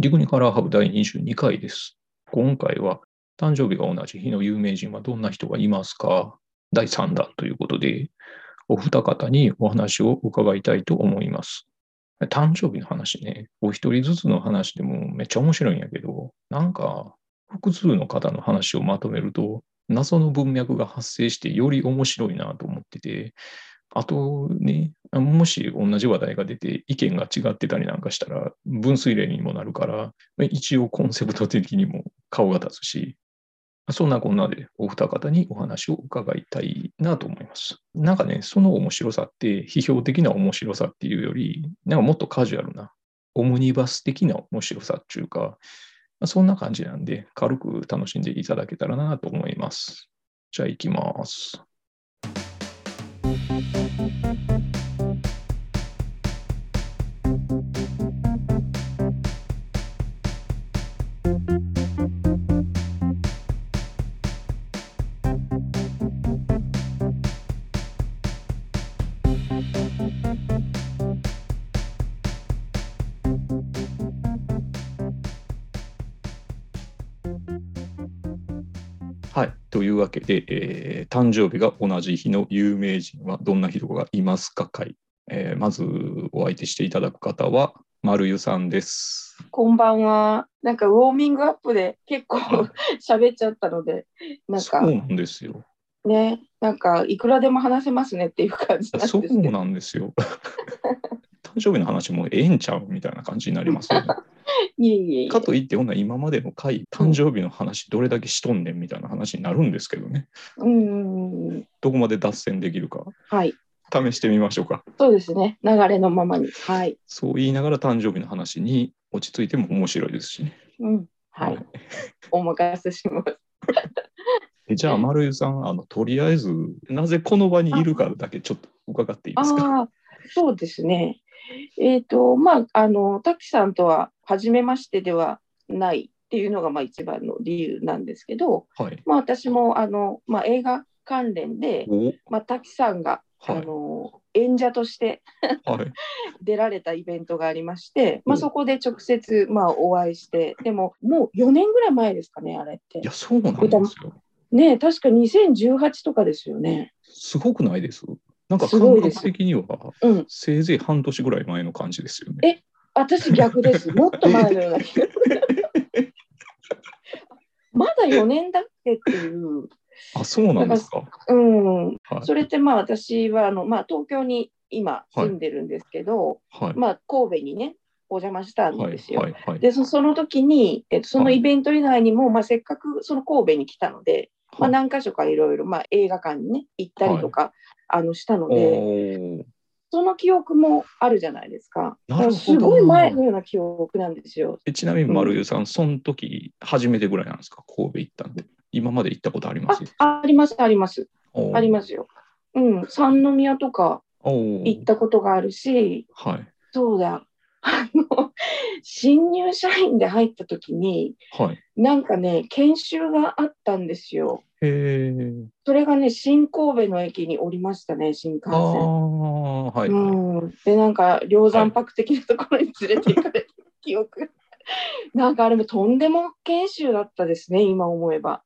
リグニカラーハブ第22回です。今回は、誕生日が同じ日の有名人はどんな人がいますか？第3弾ということで、お二方にお話を伺いたいと思います。誕生日の話ね、お一人ずつの話でもめっちゃ面白いんやけど、なんか複数の方の話をまとめると、謎の文脈が発生してより面白いなと思ってて、あとね、もし同じ話題が出て意見が違ってたりなんかしたら分水嶺にもなるから、一応コンセプト的にも顔が立つし、そんなこんなでお二方にお話を伺いたいなと思います。なんかね、その面白さって批評的な面白さっていうより、なんかもっとカジュアルな、オムニバス的な面白さっていうか、そんな感じなんで、軽く楽しんでいただけたらなと思います。じゃあ行きます。はけで、えー誕生日が同じ日の有名人はどんな人がいますか会、えーまずお相手していただく方は、丸ゆさんです。こんばんは。なんかウォーミングアップで結構喋っちゃったので、なんかそうなんですよ。ね、なんかいくらでも話せますねっていう感じなんですそう。なんですよ。誕生日の話もうええんちゃうみたいな感じになりますよね。いえいえかといって、ほんなら今までの回、誕生日の話どれだけしとんねんみたいな話になるんですけどね。うん。どこまで脱線できるかはい。試してみましょうか。そうですね。流れのままに。はい。そう言いながら誕生日の話に落ち着いても面白いですしね。うん。はい。お任せします。えじゃあ、丸井さん、あのとりあえず、なぜこの場にいるかだけちょっと伺っていいですか？ああ、そうですね。えっ、と、まあ、あの、滝さんとは初めましてではないっていうのが、まあ、一番の理由なんですけど、はい。まあ、私も、あの、まあ、映画関連で、おまあ、滝さんが、はいあの演者としてはい。出られたイベントがありまして、まあ、うんそこで直接、まあ、お会いしてでももう4年ぐらい前ですかねあれっていや、そうなんですよ。ねえ確か2018とかですよねすごくないです？なんか感覚的には、うんせいぜい半年ぐらい前の感じですよね。私逆です もっと前のような気が まだ4年だっけっていう、あ、そうなんですか？うん、はい。それってまあ私はあの、まあ、東京に今住んでるんですけど、はい。まあ、神戸にねお邪魔したんはい。ですよ。はい。はい。でそその時に、えっと、そのはいイベント以外にも、まあ、せっかくその神戸に来たので、まあ、何か所かいろいろ、まあ、映画館にね行ったりとか、あのしたのおでーその記憶もあるじゃないですか。なるほどすごい前のような記憶なんですよ。えちなみに丸湯さん、その時初めてぐらいなんですか、神戸行ったんで。今まで行ったことあります？あありますありますありす。ますよ。うん、三宮とか行ったことがあるし、はい。そうだ。あの新入社員で入った時にはい。なんかね研修があったんですよ。へえ。それがね、新神戸の駅に降りましたね、新幹ああ、線。はい。うん、で、なんか、梁山泊的なところに連れて行かれた記憶。なんかあれもとんでも研修だったですね、今思えば。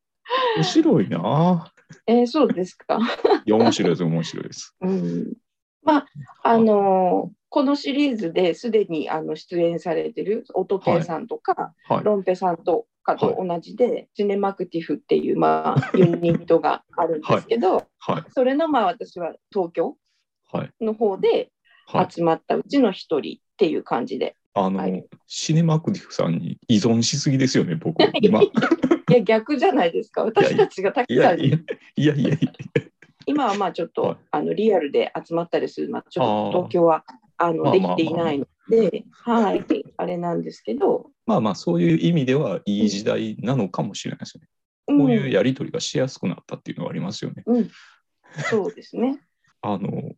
面白いな。えーそうですか。いや、面白いです、面白いです。うん、まあ、あのーこのシリーズですでにあの出演されてる音系さんとか、はい。ロンペさんとかと同じで、シネマクティフっていう、まあ、ユニットがあるんですけど、はい。それのまあ私は東京はい。の方ではい。集まったうちの一人っていう感じで。あの、はいシネマクティフさんに依存しすぎですよね、僕、今。いいや、逆じゃないですか。私たちがたくさんやいや、いやいや。今はまあちょっと、はいあのリアルで集まったりする、まあ、ちょっと東京はあのまあできていないので、はい、あれなんですけど、まあまあ、そういう意味ではいい時代なのかもしれないですよね。うんこういうやり取りがしやすくなったっていうのはありますよね。うん、そうですね。あの、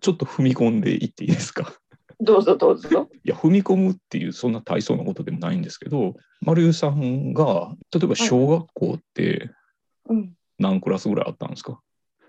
ちょっと踏み込んでいっていいですか？どうぞどうぞ。いや、踏み込むっていう、そんな大層なことでもないんですけど、丸湯さんが、例えば小学校ってうん、何クラスぐらいあったんですか、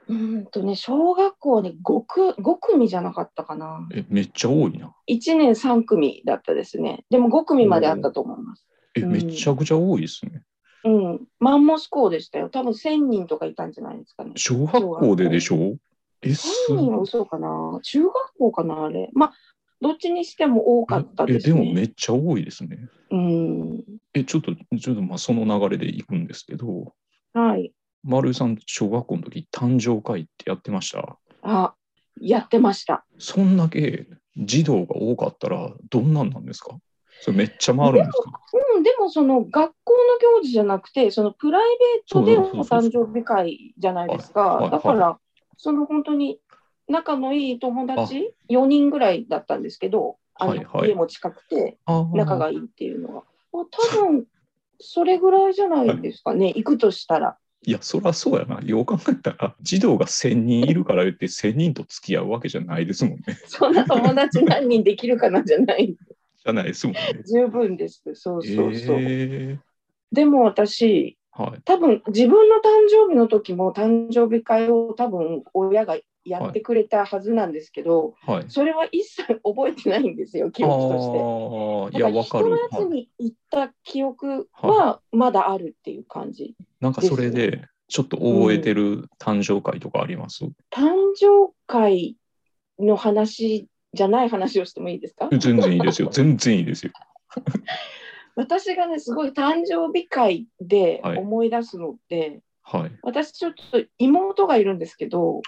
うーんとね、小学校に 5, く5組じゃなかったかな。え、めっちゃ多いな。1年3組だったですね。でも5組まであったと思います。え、うんめちゃくちゃ多いですね。うん。マンモス校でしたよ。多分1000人とかいたんじゃないですかね。小学校ででしょ？え、す1000人は嘘かな？中学校かなあれ。まあ、どっちにしても多かったえ、ですね。でもめっちゃ多いですね。うん。え、ちょっと、ちょっとまあその流れでいくんですけど、はい。丸井さん、小学校の時、誕生会ってやってました？あ、やってました。そんだけ児童が多かったら、どんなんなんですか？それめっちゃ回るんですか？うん、でもその学校の行事じゃなくて、そのプライベートでお誕生日会じゃないですか。はいはい。だから、その本当に仲のいい友達4人ぐらいだったんですけど、あのはいはい。家も近くて仲がいいっていうのは。まあ多分それぐらいじゃないですかね、行くとしたら。いや、そりゃそうやな。よう考えたら、児童が1000人いるから言って1000人と付き合うわけじゃないですもんね。そんな友達何人できるかなじゃない。じゃないですもんね。十分です。そうそうそう。えでも私、ーはい。多分自分の誕生日の時も誕生日会を多分親がやってくれたはずなんですけど、はい。それは一切覚えてないんですよ、記あ憶として。あ、いや、わかる。人のやつはいに行った記憶はまだあるっていう感じ。なんかそれで、ちょっと覚えてる誕生会とかあります、誕生会の話じゃない話をしてもいいですか？全然いいですよ。全然いいですよ。私がね、すごい誕生日会ではい思い出すのって、はい。私ちょっと妹がいるんですけど、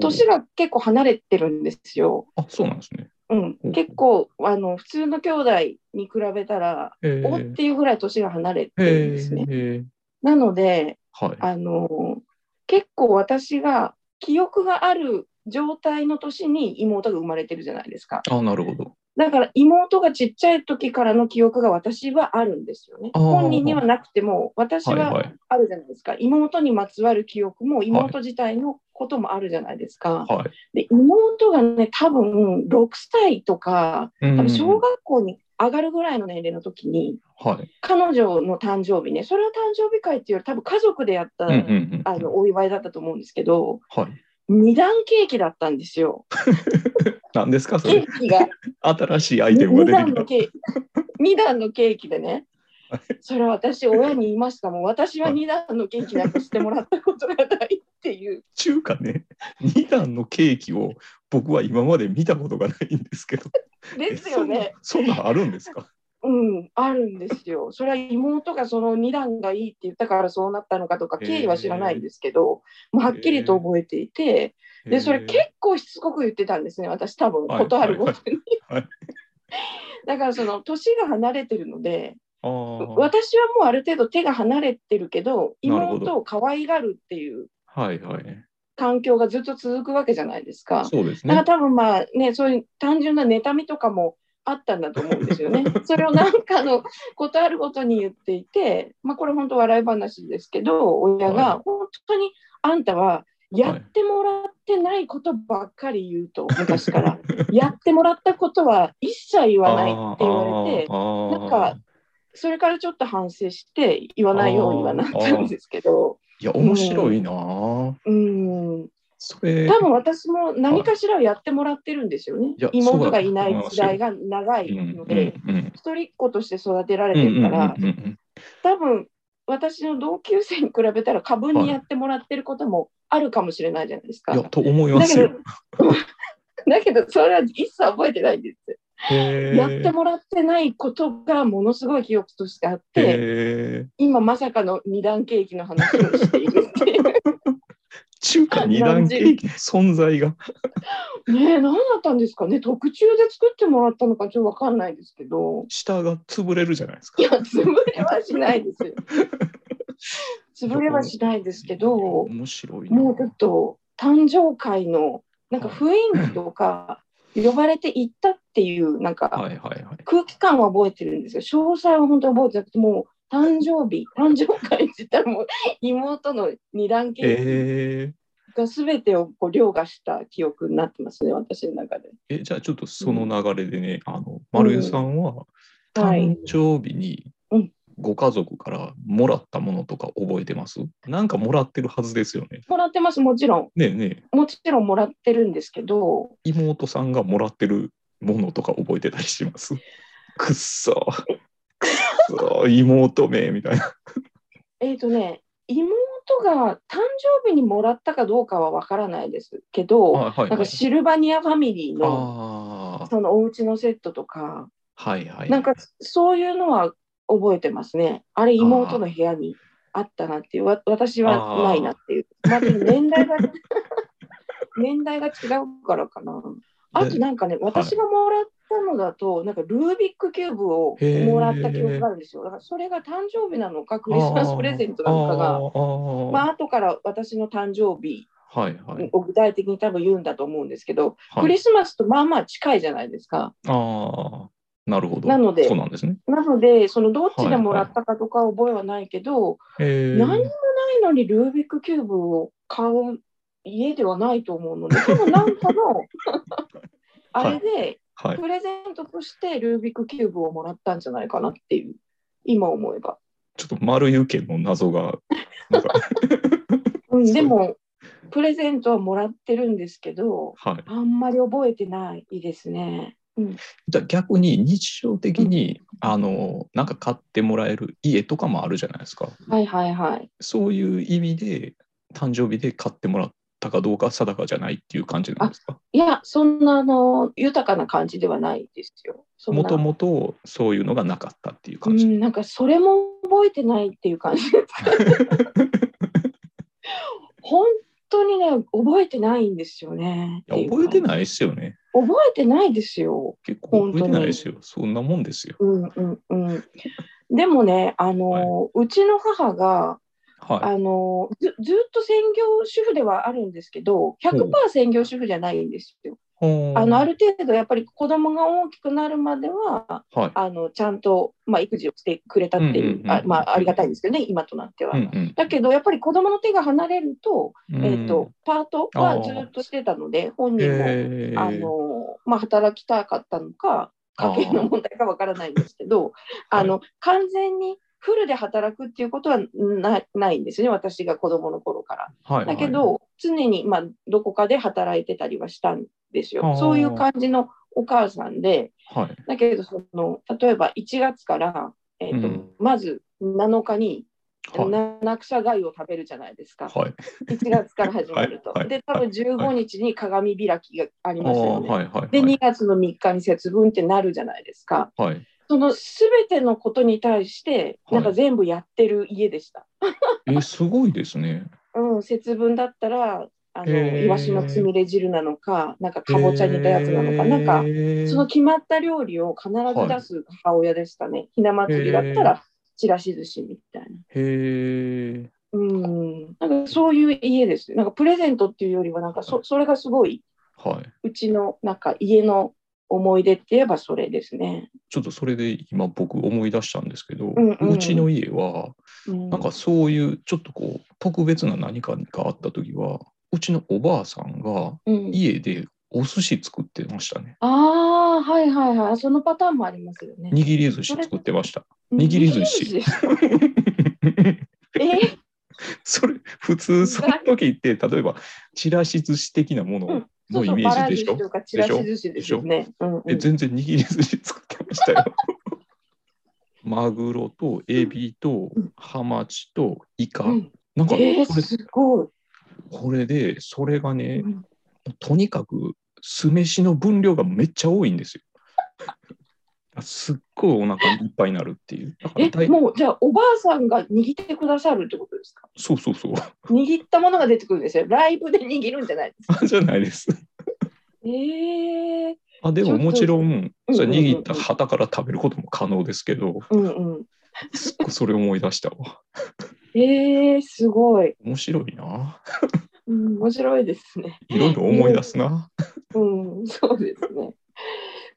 年が結構離れてるんですよ。あ、そうなんですね。うんうん、結構あの普通の兄弟に比べたら、えおっていうぐらい年が離れてるんえですね。ー、なのではい。あの結構私が記憶がある状態の年に妹が生まれてるじゃないですか。あ、なるほど。だから妹がちっちゃい時からの記憶が私はあるんですよね。本人にはなくても私はいは。はいあるじゃないですか。妹にまつわる記憶も妹自体のこともあるじゃないですか。はい。で妹がね多分6歳とかうん多分小学校に上がるぐらいの年齢の時にはい。彼女の誕生日ねそれは誕生日会っていうより多分家族でやった、うんうんうん。あのお祝いだったと思うんですけどはい。二段ケーキだったんですよ。何ですかそれケー。キが 新しいアイテム二が出てきた。段のケーキ二段のケーキでねはいそれは私親に言いましたもん私は二段のケーキなんかしてもらったことがないっていう中華ね、2段のケーキを僕は今まで見たことがないんですけど。ですよね。えそんなそんなんあるんですか？うん、あるんですよ。それは妹がその2段がいいって言ったからそうなったのかとか、経緯は知らないんですけど、もうはっきりと覚えていて、で、それ結構しつこく言ってたんですね、私多分、はいことあるごとに。だからその年が離れてるので、私はもうある程度手が離れてるけど妹を可愛がるっていうはいはい。環境がずっと続くわけじゃないですか。そうですねだから。多分まあね、そういう単純な妬みとかもあったんだと思うんですよね。それをなんかのことあるごとに言っていて、まあこれ本当笑い話ですけど、親はが本当にあんたはやってもらってないことばっかり言うと、昔から。やってもらったことは一切言わないって言われて、ななんかそれからちょっと反省して言わないようにはなったんですけど、いや、面白いな。ぁうん、それ、多分私も何かしらをやってもらってるんですよね。妹がいない時代が長いので、うんうん一人っ子として育てられてるから、うんうん多分私の同級生に比べたら過分にやってもらってることもあるかもしれないじゃないですか。いや、と思いますだけど けどそれは一切覚えてないんです。やってもらってないことがものすごい記憶としてあって、今まさかの二段ケーキの話をしているっていう。中華二段ケーキの存在が。ねえ、何だったんですかね？特注で作ってもらったのかちょっとわかんないですけど。下が潰れるじゃないですかい。や、潰れはしないですよ。潰れはしないですけど、面白いな。もうちょっと誕生会のなんか雰囲気とか、呼ばれて行ったっていうなんか。空気感は覚えてるんですよ。詳細は本当に覚えてなくて、もう誕生日、誕生会って言ったらもう妹の二段ケー。が全てをこう凌駕した記憶になってますね、私の中で。ー、えじゃあちょっとその流れでね、あの丸江さんははい誕生日にうん。ご家族からもらったものとか覚えてます？なんかもらってるはずですよね。もらってます、もちろん。ねえねえ、もちろんもらってるんですけど、妹さんがもらってるものとか覚えてたりします？くっそ妹めみたいな。えっ、とね、妹が誕生日にもらったかどうかはわからないですけど、はいはいはい。なんかシルバニアファミリーのそのお家のセットとか、はいはい。なんかそういうのは覚えてますね。あれ妹の部屋にあったなっていう、わ私はないなっていう。まあ、年代が、年代が違うからかな。あとなんかね、私がもらったのだと、なんかルービックキューブをもらった記憶があるんですよ。だからそれが誕生日なのか、クリスマスプレゼントなのかが、あーまあ後から私の誕生日はいはい。を具体的に多分言うんだと思うんですけど、はいクリスマスとまあまあ近いじゃないですか。ああ、なるほど。なのでそうなんですね。なので、そのどっちでもらったかとか覚えはないけど、えー、何もないのにルービックキューブを買う家ではないと思うので、多分なんかのあれではい。プレゼントとしてルービックキューブをもらったんじゃないかなっていう、今思えば。ちょっと丸湯家の謎が、うん、でも、プレゼントはもらってるんですけど、はい。あんまり覚えてないですね。うん、じゃあ逆に日常的に、あの、なんか買ってもらえる家とかもあるじゃないですか。はいはいはい。そういう意味で、誕生日で買ってもらったかどうか定かじゃないっていう感じなんですか？いや、そんなあの豊かな感じではないですよ。もともとそういうのがなかったっていうう感じ。ん、なんかそれも覚えてないっていう感じですか。本当にね、覚えてないんですよね。いや覚えていないですよね。覚えてないですよ。結構覚えてないですよ。そんなもんですよ。うんうんうん。でもね、あの、うちの母が、はあのずずっと専業主婦ではあるんですけど、100%専業主婦じゃないんですよ。あのある程度やっぱり子供が大きくなるまでははい。あのちゃんと、まあ、育児をしてくれたっていう,、うんうんうんあまあ、ありがたいんですけどね今となっては。うんうん。だけどやっぱり子供の手が離れると,、うん。えー、とパートはずっとしてたので本人も、あのまあ、働きたかったのか家計の問題かわからないんですけどあの完全にフルで働くっていうことはなないんですね私が子供の頃から。はいだけど、常に、まあ、どこかで働いてたりはしたんです。よそういう感じのお母さんで、はい。はい。だけどその、例えば1月から、えーとうんまず7日にはい。七草貝を食べるじゃないですか、はい。1月から始まると。はいはいで、多分15日に鏡開きがありあますよね。ーはいはいで、はい2月の3日に節分ってなるじゃないですか。はい。そのすべてのことに対して、はいなんか全部やってる家でした。え、すごいですね。うん、節分だったら、あのイワシのつみれ汁なのか、なんかかぼちゃ煮たやつなのか、なんかその決まった料理を必ず出す母親でしたね。ひな祭りだったへら、ちらし寿司みたいな。へえ。うん、なんかそういう家です。なんかプレゼントっていうよりは、なんかそそれがすごい、はい。うちのなんか家の思い出って言えばそれですね。ちょっとそれで今僕思い出したんですけど、うんうんうちの家は、うん、なんかそういうちょっとこう特別な何かがあった時は、うちのおばあさんがうん、家でお寿司作ってましたね。ああ、はいはいはい。そのパターンもありますよね。握り寿司作ってました。握り寿司え？それ普通その時って例えばちらし寿司的なものうんそうそう、のイメージでしょ？寿司とかちらし寿司ですよね。うんうんえ全然握り寿司作ってましたよ。マグロとエビとうんハマチとイカ、うんなんかこれ,、えー、すごい。これでそれがねうんとにかく酢飯の分量がめっちゃ多いんですよ。すっごいお腹いっぱいになるっていう。え、大もうじゃあおばあさんが握ってくださるってことですか？そうそうそう。握ったものが出てくるんですよ。ライブで握るんじゃないですか。じゃないです。えー、あでももちろん、うんそれ握った旗から食べることも可能ですけど、うんうん。すっごいそれ思い出したわ。えー、すごい、面白いな。うん。面白いですね。いろいろ思い出すな。うん、そうですね。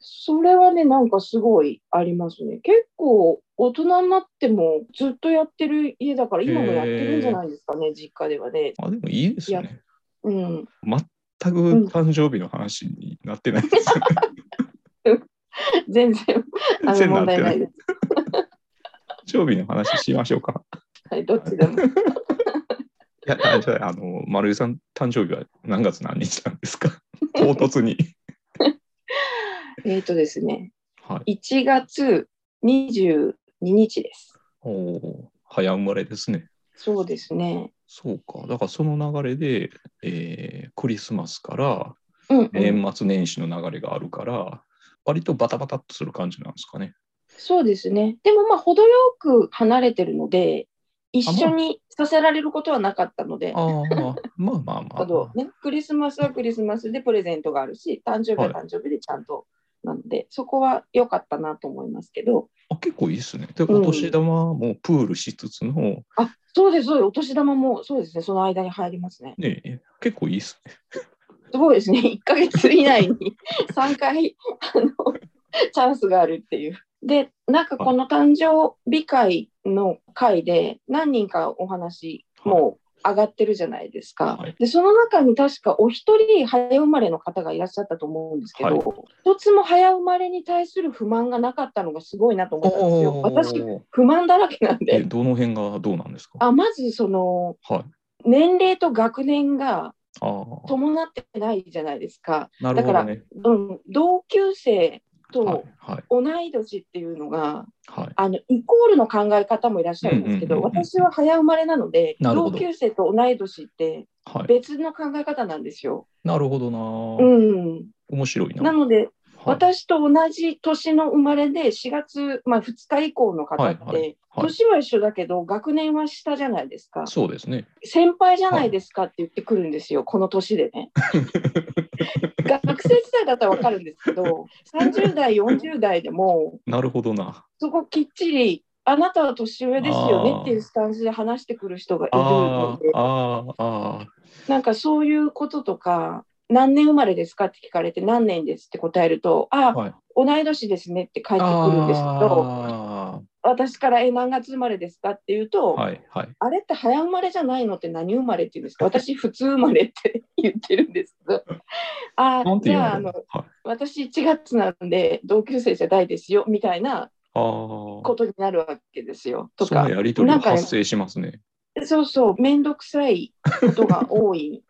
それはね、なんかすごいありますね。結構大人になってもずっとやってる家だから、今もやってるんじゃないですかね、実家ではね。あでもいいですよね。うん。全く誕生日の話になってないですよね。全然、あの問題ないいです。生日の話しましょうか。はい、どっちでも。いや、あじゃあ、あの、丸井さん、誕生日は何月何日なんですか？唐突に。えっとですね、はい。1月22日です。おお、早生まれですね。そうですね。そうか。だからその流れで、えークリスマスからうん、うん年末年始の流れがあるから、割とバタバタっとする感じなんですかね。そうですね。でもまあ、程よく離れてるので、一緒にさせられることはなかったので、ああ、まあまあまああとね、クリスマスはクリスマスでプレゼントがあるし、誕生日は誕生日でちゃんと、なので、そこは良かったなと思いますけど、あ結構いいですね。で、うんお年玉もプールしつつの、あそうです、そうです、お年玉もそうですね、その間に入りますね。ね、結構いいですね。すごいですね、1ヶ月以内に 3回あのチャンスがあるっていう。で、なんかこの誕生日会の会で何人かお話もう上がってるじゃないですか。はいで、その中に確かお一人早生まれの方がいらっしゃったと思うんですけど、はい一つも早生まれに対する不満がなかったのがすごいなと思ったんですよ。私、不満だらけなんえ、で。どの辺がどうなんですか？あまずそのはい。年齢と学年が伴ってないじゃないですか。なるほどね。うん、同級生はいと。はい。同い年っていうのがはい。あのイコールの考え方もいらっしゃるんですけど、私は早生まれなので同級生と同い年ってはい。別の考え方なんですよ。なるほどな。うん、面白いな。なのではい私と同じ年の生まれで4月、まあ、2日以降の方って、年は一緒だけど学年は下じゃないですかそうですね。先輩じゃないですかって言ってくるんですよ、この年でね。学生時代だったら分かるんですけど30代40代でもなるほどな。そこきっちりあなたは年上ですよねっていうスタンスで話してくる人がいるのでなんかそういうこととか何年生まれですかって聞かれて何年ですって答えるとあ、あ。はい。同い年ですねって返ってくるんですけどあ私からえ何月生まれですかって言うと、あ、はいはい。あれって早生まれじゃないのって何生まれって言うんですか？私普通生まれって 言ってるんですけどあじゃああのはい。私1月なんで同級生じゃないですよみたいな。ことになるわけですよ。とかそのやりとりがなんかね発生しますね。そうそう面倒くさいことが多いん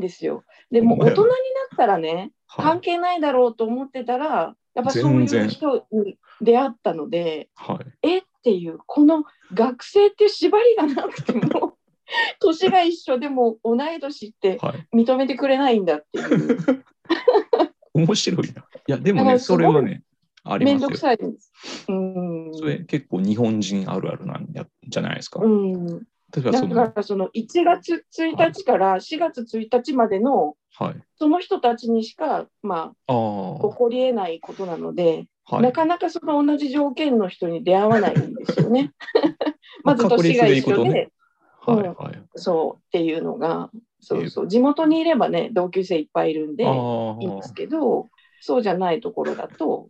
ですよ。でも大人になったらねはい関。係ないだろうと思ってたらやっぱそういう人に出会ったのではい。えっていうこの学生っていう縛りがなくても 年が一緒でも同い年ってはい。認めてくれないんだっていう面白いな。いや、でもね、それはね、あり面ますよ。倒くさいです。うんそれ結構日本人あるあるなんやじゃないですか。うん、だからその1月1日から4月1日までのはい。その人たちにしか、まあ、あ起あ、こりえないことなので、はい。なかなかその同じ条件の人に出会わないんですよね。まず年が一緒で、はいはい。そうっていうのが、そうそう、地元にいればね、同級生いっぱいいるんで、あいいんですあ、けど、そうじゃないところだと、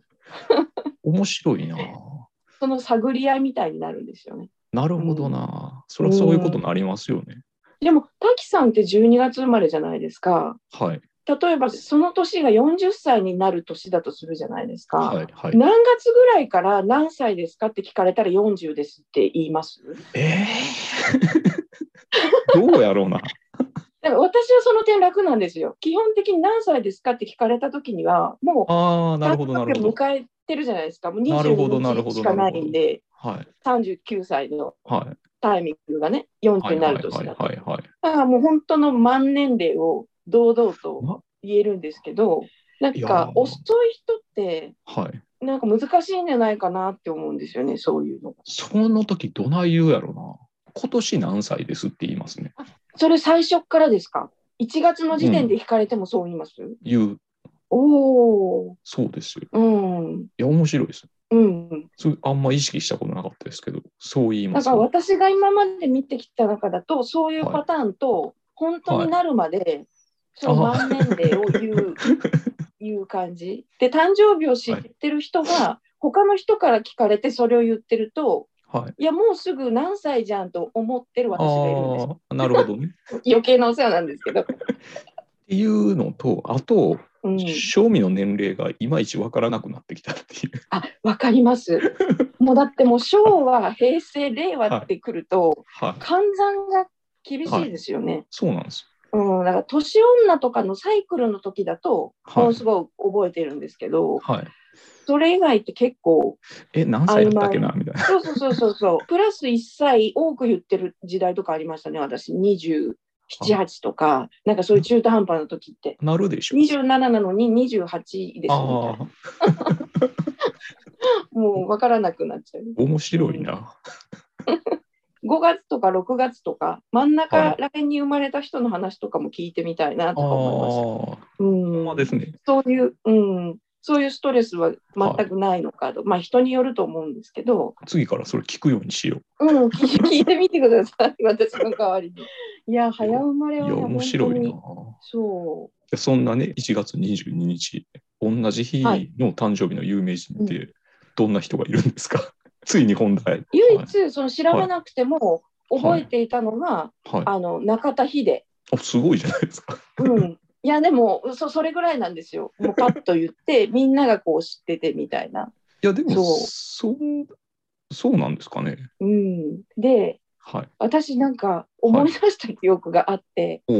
面白いな。その探り合いみたいになるんですよね。なるほどな。それはそういうことになりますよね。でも、滝さんって12月生まれじゃないですか。はい。例えば、その年が40歳になる年だとするじゃないですか。はい。はい。何月ぐらいから何歳ですかって聞かれたら40ですって言います？えー、どうやろうな。だから私はその点楽なんですよ。基本的に何歳ですかって聞かれたときには、もうああ、なるほど、なるほど。迎えてるじゃないですか。もうなるほどなる22ほど日しかないんで、はい。39歳のはい。タイミングがね、40になる年だと。はいはいはい。だからもう本当の満年齢を堂々とな言えるんですけど、なんか遅い人って、はい。なんか難しいんじゃないかなって思うんですよね、そういうのが。その時どない言うやろな。今年何歳ですって言いますね。それ最初からですか ?1 月の時点で聞かれてもそう言います、言う。おお、そうですよ。うん、いや、面白いです。うん。そうあんま意識したことなかったですけど、そう言いますだから私が今まで見てきた中だと、そういうはいパターンと、本当になるまで、そのあ満年齢を言う、い う感じ。で、誕生日を知ってる人が、他の人から聞かれてそれを言ってると、はい。いや、もうすぐ何歳じゃんと思ってる私がいるんでああ、なるほどね。す。余計なお世話なんですけど。っていうのと、あと、うん、正味の年齢がいまいちわからなくなってきたっていう。あ、わかります。もうだってもう昭和、平成、令和ってくると、はい。換算が厳しいですよね。そうなんですうん、だから年女とかのサイクルの時だと、はいものすごい覚えてるんですけど、よ。はい。それ以外って結構、え、何歳だったっけなみたいな。そうそうそうそうそう、プラス1歳多く言ってる時代とかありましたね、私、27、8とか、なんかそういう中途半端な時って。なるでしょ。27なのに28ですみたいなああ、もう分からなくなっちゃう。面白いな。5月とか6月とか、真ん中はいら辺に生まれた人の話とかも聞いてみたいなとか思いました。うんまあですね。そういう、うん、そういうストレスは全くないのかと、まあ人によると思うんですけど、次からそれ聞くようにしようん、聞いてみてください、私の代わりに。いや、早生まれう。いや、はね面白いな。そでそんなね、1月22日、同じ日はいの誕生日の有名人って、どんな人がいるんですか？ついに本題。う。唯はい一、その調べなくても覚えていたのが、はい、あの中田秀。あすごいじゃないですか。うん。いや、でもそ、それぐらいなんですよ。もうパッと言って、みんながこう知っててみたいな。いや、でもそうそうそうなんですかね。うん。で、はい。私なんか思い出した記憶があって、おお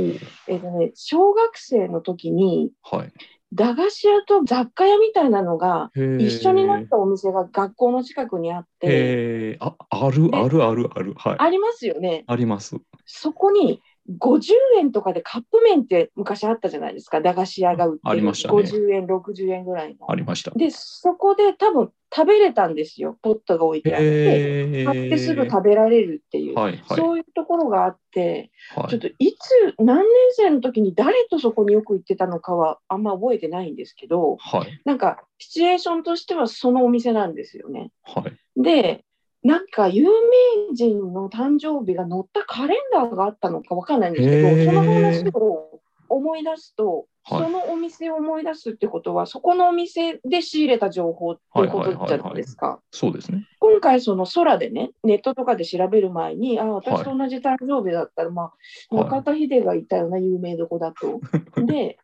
えっとね、小学生の時に、はい。駄菓子屋と雑貨屋みたいなのが一緒になったお店が学校の近くにあって、あ、あるあるあるある。はい。ありますよね。あります。そこに50円とかでカップ麺って昔あったじゃないですか。駄菓子屋が売ってる。ありましたね50円、60円ぐらいの。ありました。で、そこで多分食べれたんですよ。ポットが置いてあって。買ってすぐ食べられるっていう、はいはいそういうところがあって、はい。ちょっといつ、何年生の時に誰とそこによく行ってたのかはあんま覚えてないんですけど、はい。なんかシチュエーションとしてはそのお店なんですよね。はい。で、なんか有名人の誕生日が載ったカレンダーがあったのかわかんないんですけど、その話を思い出すと、はいそのお店を思い出すってことは、そこのお店で仕入れた情報っていうことじゃないですか。そうですね。今回、その空でね、ネットとかで調べる前に、あ私と同じ誕生日だったら、まあ、はい中田秀がいたような有名どこだと。で、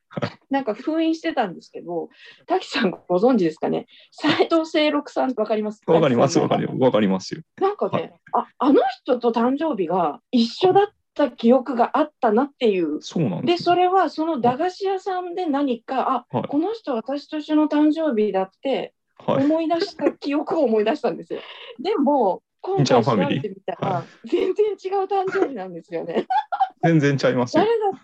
なんか封印してたんですけど、滝さんご存知ですかね、斎藤清六さんわかります？わかります。わかります。わかりますよ。なんかね、はいあ、あの人と誕生日が一緒だった記憶があったなっていう。そうなんで、です。それはその駄菓子屋さんで何か、あ、はいこの人私と一緒の誕生日だってはい。思い出した記憶を思い出したんですよ。でも、今回調べてみたら、は全然違う誕生日なんですよね。全然ちゃいますよ誰。だ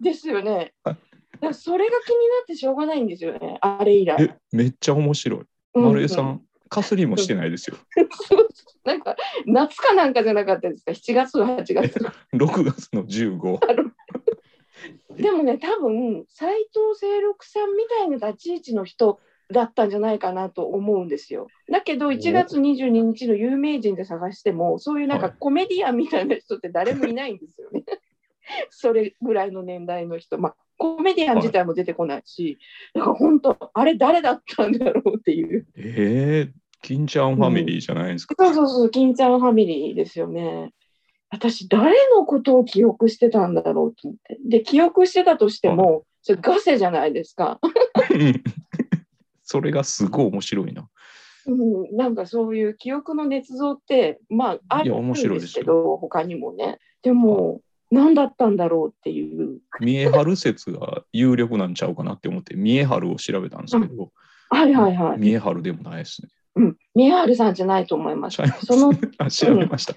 ですよね。はいだそれが気になってしょうがないんですよね、あれ以来。え、めっちゃ面白い。う丸江さ、うんかすりもしてないですよ。なんか、夏かなんかじゃなかったですか、7月、8月。6月の15。でもね、多分斎藤清六さんみたいな立ち位置の人だったんじゃないかなと思うんですよ。だけど、1月22日の有名人で探しても、そういうなんかはいコメディアンみたいな人って誰もいないんですよね。それぐらいの年代の人。まあ、コメディアン自体も出てこないし、だから本当、あれ誰だったんだろうっていう。えー、金ちゃんファミリーじゃないですか。そうそうそう、金ちゃんファミリーですよね。私、誰のことを記憶してたんだろうと思って。で、記憶してたとしても、それガセじゃないですか。それがすごい面白いな。うん、なんかそういう記憶の捏造って、まあ、あるんですけど、他にもね。でも、何だったんだろうっていう。三重春説が有力なんちゃうかなって思って、三重春を調べたんですけど、はいはいはい。三重春でもないですね。うん、宮原さんじゃないと思いますちゃいま。すその あ調べました。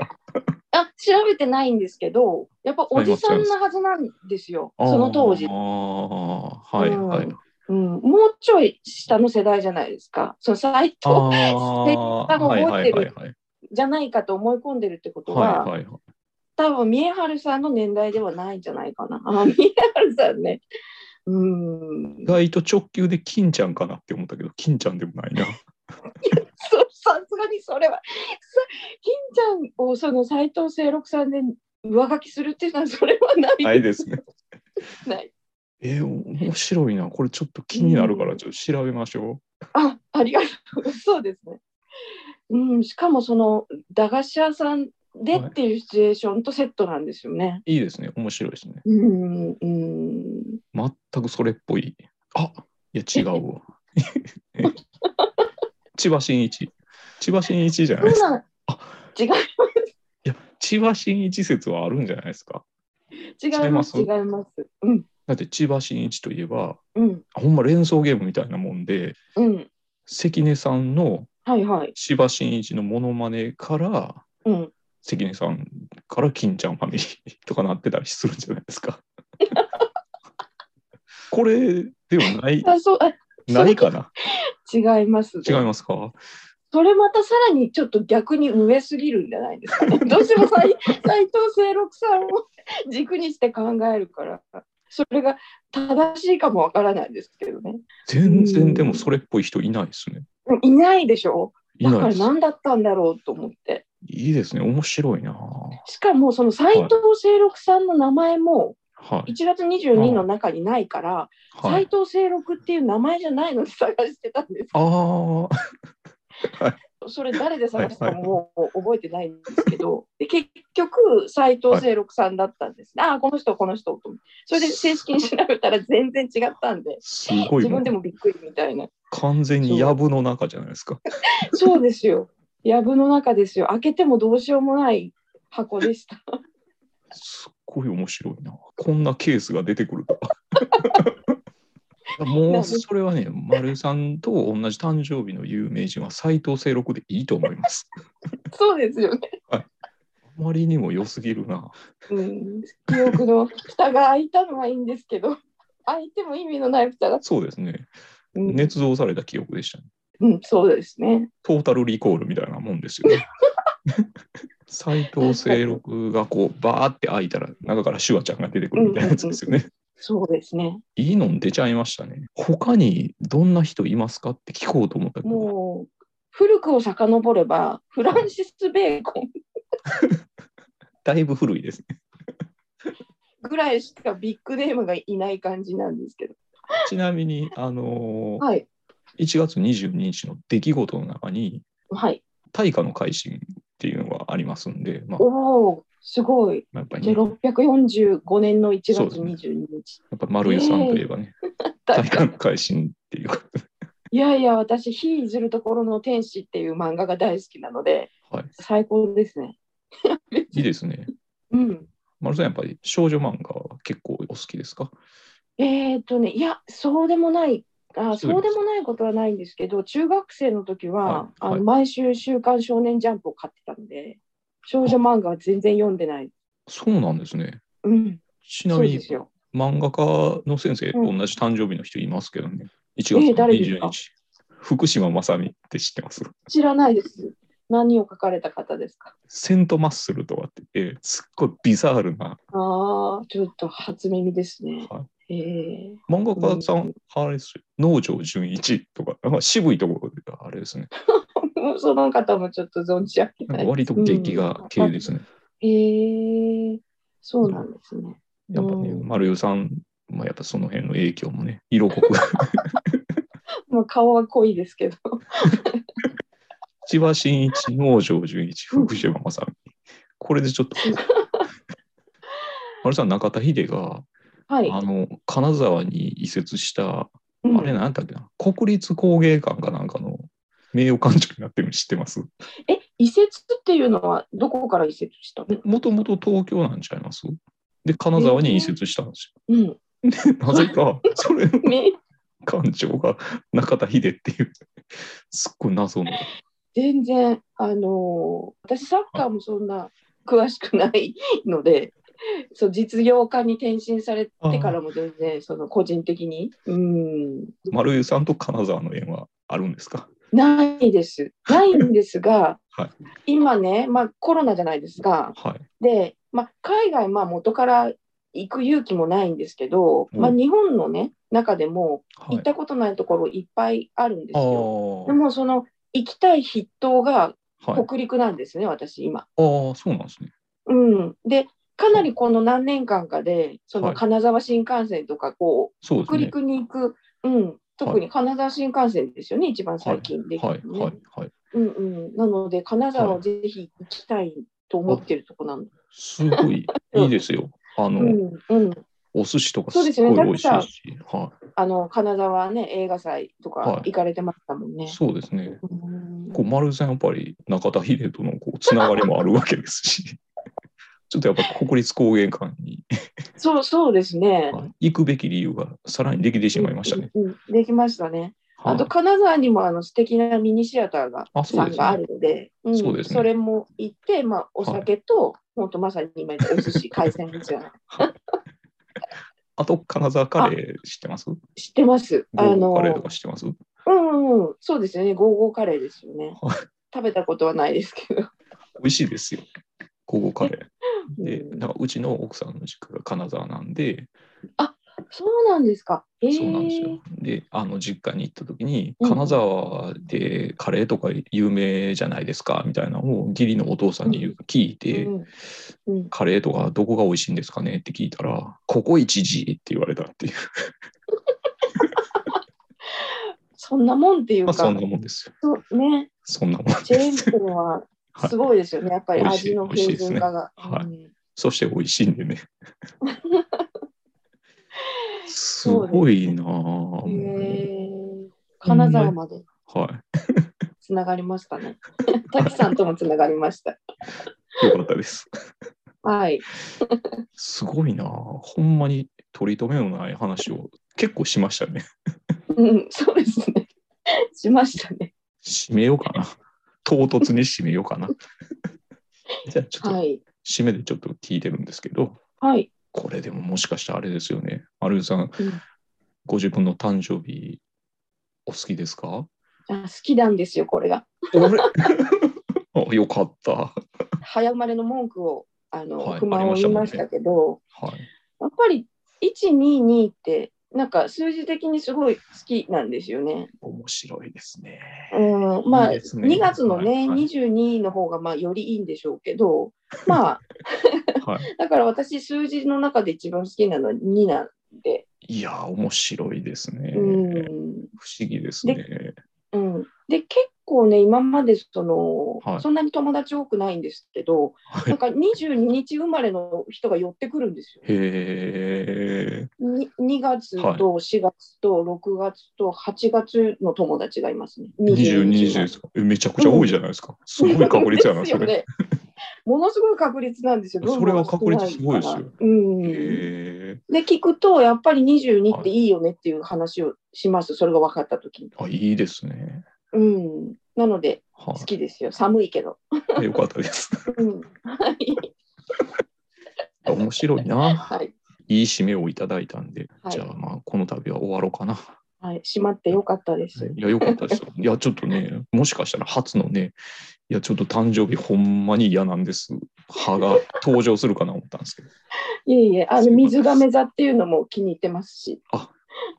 あ調べてないんですけど、やっぱおじさんなはずなんですよ、その当時あ。あ、はいはい。うん、もうちょい下の世代じゃないですか。その斎藤ああ、多分はいはい覚えてる。じゃないかと思い込んでるってことは、はいはいはい。多分宮原さんの年代ではないんじゃないかな。あ宮原さんね。うん意。外と直球で金ちゃんかなって思ったけど、金ちゃんでもないな。そさすがにそれは。さ金ちゃんをその斎藤清六さんで上書きするっていうのはそれはない。ないですね。ないえー、面白いな。これちょっと気になるから、ちょっと調べましょあ、ありがとう。そうですね。うん、しかもその駄菓子屋さんでっていうシチュエーションとセットなんですよね。う。いいですね。面白いですね。うん、うん、全くそれっぽいあいや 違うわ。千葉真一。千葉真一じゃないですか。そんな違いいや、千葉真一説はあるんじゃないですか。違います違違いいます。うんだって千葉真一といえば、うんほんま連想ゲームみたいなもんで、うん関根さんのはいはい。千葉真一のモノマネから、うん関根さんから金ちゃんファミリーとかなってたりするんじゃないですか。これでもない、あそうあないかな？違います、ね。違いますか？それまたさらにちょっと逆に上すぎるんじゃないですか？ね。どうしても斎 斎藤清六さんを軸にして考えるから、それが正しいかもわからないですけどね。全然でもそれっぽい人いないですね。いないでしょ？だから。何だったんだろうと思って。いいですね。面白いな。しかもその斎藤清六さんの名前もはい。1月22の中にないから、斎はい、藤清六っていう名前じゃないので探してたんです。ああ、それ誰で探したかも覚えてないんですけど、で結局、斎藤清六さんだったんですね。ああ、この人、この人と。それで正式に調べたら全然違ったんで、すごい自分でもびっくりみたいな。完全にヤブの中じゃないですか。そうですよ。やぶの中ですよ。開けてもどうしようもない箱でした。すっごい面白いな。こんなケースが出てくるとは。もうそれはね、丸さんと同じ誕生日の有名人は斎藤清六でいいと思います。そうですよね。あまりにも良すぎるな。うん、記憶の蓋が開いたのはいいんですけど、開いても意味のない蓋が。そうですね。うん、捏造された記憶でしたね。うん、そうですね。トータルリコールみたいなもんですよね。斎藤清六がこうバーって開いたら中からシュワちゃんが出てくるみたいなやつですよね。そうですね。いいの出ちゃいましたね。他にどんな人いますかって聞こうと思ったけど、もう、古くを遡れば、フランシス・ベーコン だいぶ古いですね。ぐらいしかビッグネームがいない感じなんですけど。ちなみに、あのーはい。1月22日の出来事の中に、はい。大化の改新っていうのがありますんで、まあ、おお、すごい。やっぱり、ね、じゃあ645年の1月そうですね22日。やっぱ丸湯さんといえばね、大化の改新っていうことで、いやいや、私、火ずるところの天使っていう漫画が大好きなので、はい、最高ですね。いいですね。うん。丸さん、やっぱり少女漫画は結構お好きですか？えーっとね、いや、そうでもない。あそうでもないことはないんですけど、中学生の時は、はいはいあの毎週週刊少年ジャンプを買ってたので、少女漫画は全然読んでない。そうなんですね。うん、ちなみにですよ。漫画家の先生とうん同じ誕生日の人いますけどね。1月えーの誰ですか？20日。福島正美って知ってます？知らないです。何を書かれた方ですか？セントマッスルとかって言って、すっごいビザールなああ、ちょっと初耳ですね。はええ漫画家さん、あれですよ。農場純一とか、なんか渋いところであれですね。その方もちょっと存じ上げない。なんか割と劇画系ですね。へえそうなんですね。やっぱね、うん丸代さん、まあ、やっぱその辺の影響もね、色濃く。まあ、顔は濃いですけど。千葉真一、農場純一、福島正美。これでちょっと。丸さん、中田秀が、はい。あの、金沢に移設した、うんあれなんだっけな、国立工芸館かなんかの名誉館長になってるの知ってます？え、移設っていうのはどこから移設したの？もともと東京なんちゃいます？で、金沢に移設したんですうん。よ。で、なぜか、それのね、館長が中田秀っていう、すっごい謎の。全然、あのー私サッカーもそんな詳しくないので、そう実業家に転身されてからも全然その個人的に、うん、丸湯さんと金沢の縁はあるんですか？ないです。ないんですが、はい今ね、まあ、コロナじゃないですか。はい。で、まあ、海外、まあ、元から行く勇気もないんですけど、うんまあ、日本のね、中でもはい行っ、たことないところいっぱいあるんですあよ。ーでも、その行きたい筆頭がはい。北陸なんですね、私、今。ああ、そうなんですね。うん。で、かなりこの何年間かで、そはいの金沢新幹線とか、こう、そうですね。北陸に行く、うん、特に金沢新幹線ですよね、一番最近できはい、たのね。はい、はい。うんうん、なので、金沢をぜひ行きたいと思ってるとこなの。すごい いいですよ。あの、うんうんお寿司とかすごい美味しいし、はあの、金沢ね、映画祭とかはい行かれてましたもんねい、。そうですね。うんこう丸さんやっぱり中田秀人のこうつながりもあるわけですし、ちょっとやっぱ国立工芸館に そう、そうですね。行くべき理由がさらにできてしまいましたね。うん。うんできましたね。あと、はい金沢にもあの素敵なミニシアターがあそうですねさんがあるので、うんそうですねそれも行って、まあ、お酒と、本当まさに今言ったお寿司、海鮮ですよね。あと、金沢カレー知ってます？知ってます。あの、カレーとか知ってます？うんうんうん、そうですよね。ゴーゴーカレーですよねはい。食べたことはないですけど。美味しいですよ。ゴーゴーカレー。で、うんだからうちの奥さんの実家が金沢なんで、そうなんですか。えー、そうなんですよ。で、あの実家に行った時に、うん金沢でカレーとか有名じゃないですかみたいなのを義理のお父さんに聞いて、うんうん、カレーとかどこが美味しいんですかねって聞いたら、ここ一時って言われたっていう。そんなもんっていうか、まあそんなもんですよ。そうね、そんなもんです。チェーン店はすごいですよね。やっぱり美味の標準化が。そして美味しいんでね。すごいな金沢まではい。つながりましたね。滝さんともつながりました。よかったです。はい。すごいなぁ。ほんまに取り留めのない話を結構しましたね。うん、そうですね。しましたね。締めようかな。唐突に締めようかな。じゃあちょっとはい。締めでちょっと聞いてるんですけど、はい。これでももしかしたらあれですよね。丸ルさん、うんご自分の誕生日お好きですか？あ好きなんですよ、これが。あ よかった。は早生まれの文句を、あの、はい不満を言いましたけど、い。やっぱり122って、なんか数字的にすごい好きなんですよね。面白いですね。うん、まあ、いいね2月のね、はいはい22の方がまあよりいいんでしょうけど、まあ、はい。だから私、数字の中で一番好きなのは2なんで、いや、面白いですね。うん不思議ですね。うん、で結構ね、今までその、はいそんなに友達多くないんですけど、はいなんか22日生まれの人が寄ってくるんですよ。へえ。に 2, 月と4月と6月と8月の友達がいますね。22日ですかえめちゃくちゃ多いじゃないですか。すごい確率やな、それ。ね。ものすごい確率なんですよ。それは確率すごいですようん。で、聞くと、やっぱり22っていいよねっていう話をします。それが分かったときに。あ、いいですね。うん。なので、は好きですよ。寒いけど。い。よかったです。うん。はい。面白いな。はい。いい締めをいただいたんで、はいじゃあまあこの度は終わろうかな。はい。閉まってよかったです。いや、よかったですよ。いや、ちょっとね、もしかしたら初のね、いや、ちょっと誕生日ほんまに嫌なんです。歯が登場するかな思ったんですけど。いえいえ、あの、水亀座っていうのも気に入ってますし。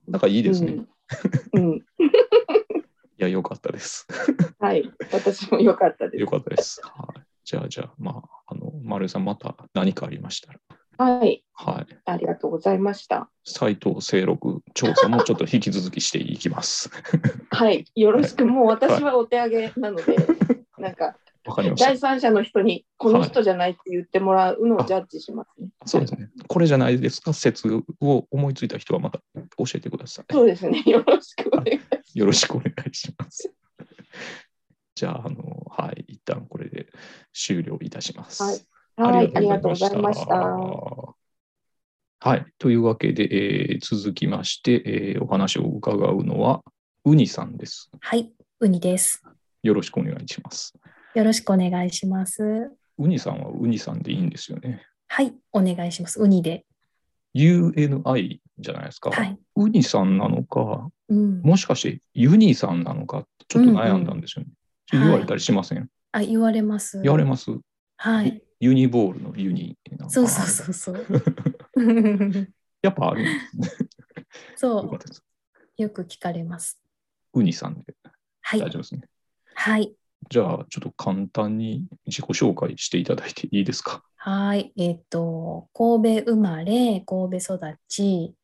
なんかいいですね。うん。うん。いや、よかったです。はい。私もよかったですよ。かったです。はい。じゃあ、じゃあ、まあ、あの、丸井さん、また何かありましたら。はい。はい。ありがとうございました。斎藤清六調査もちょっと引き続きしていきます。はい。よろしく。もう私はお手上げなので、なんか、第。三者の人にこの人じゃないって言ってもらうのをジャッジしますね。そうですね。これじゃないですか？説を思いついた人はまた教えてください。そうですね。よろしくお願いします。よろしくお願いします。じゃあ、あの、はい、一旦これで終了いたします。はいはい、ありがとうございました。はい、というわけで、えー続きまして、えーお話を伺うのは、ウニさんです。はい、ウニです。よろしくお願いします。よろしくお願いします。ウニさんはウニさんでいいんですよね。はい、お願いします。ウニで。UNI じゃないですか。はい。ウニさんなのか、うん。もしかしてユニさんなのか、ちょっと悩んだんですよね。うんうん言われたりしません、あ、言われます。言われます？はい。ユニボールのユニそうそうそうそう。やっぱあるんですね。そう、よく聞かれます。ウニさんではい大。丈夫ですね。はい。じゃあ、ちょっと簡単に自己紹介していただいていいですか？はい。えっ、と、神戸生まれ、神戸育ち、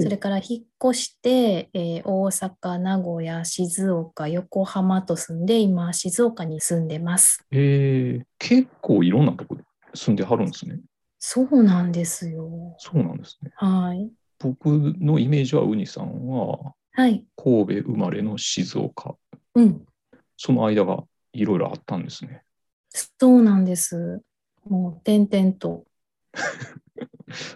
それから引っ越して、えー大阪、名古屋、静岡、横浜と住んで、今、静岡に住んでます。えー、結構いろんなところで住んではるんですね。そうなんですよ。そうなんですね。はい。僕のイメージはウニさんははい。神戸生まれの静岡。うん。その間がいろいろあったんですね。そうなんです。もう、点々と。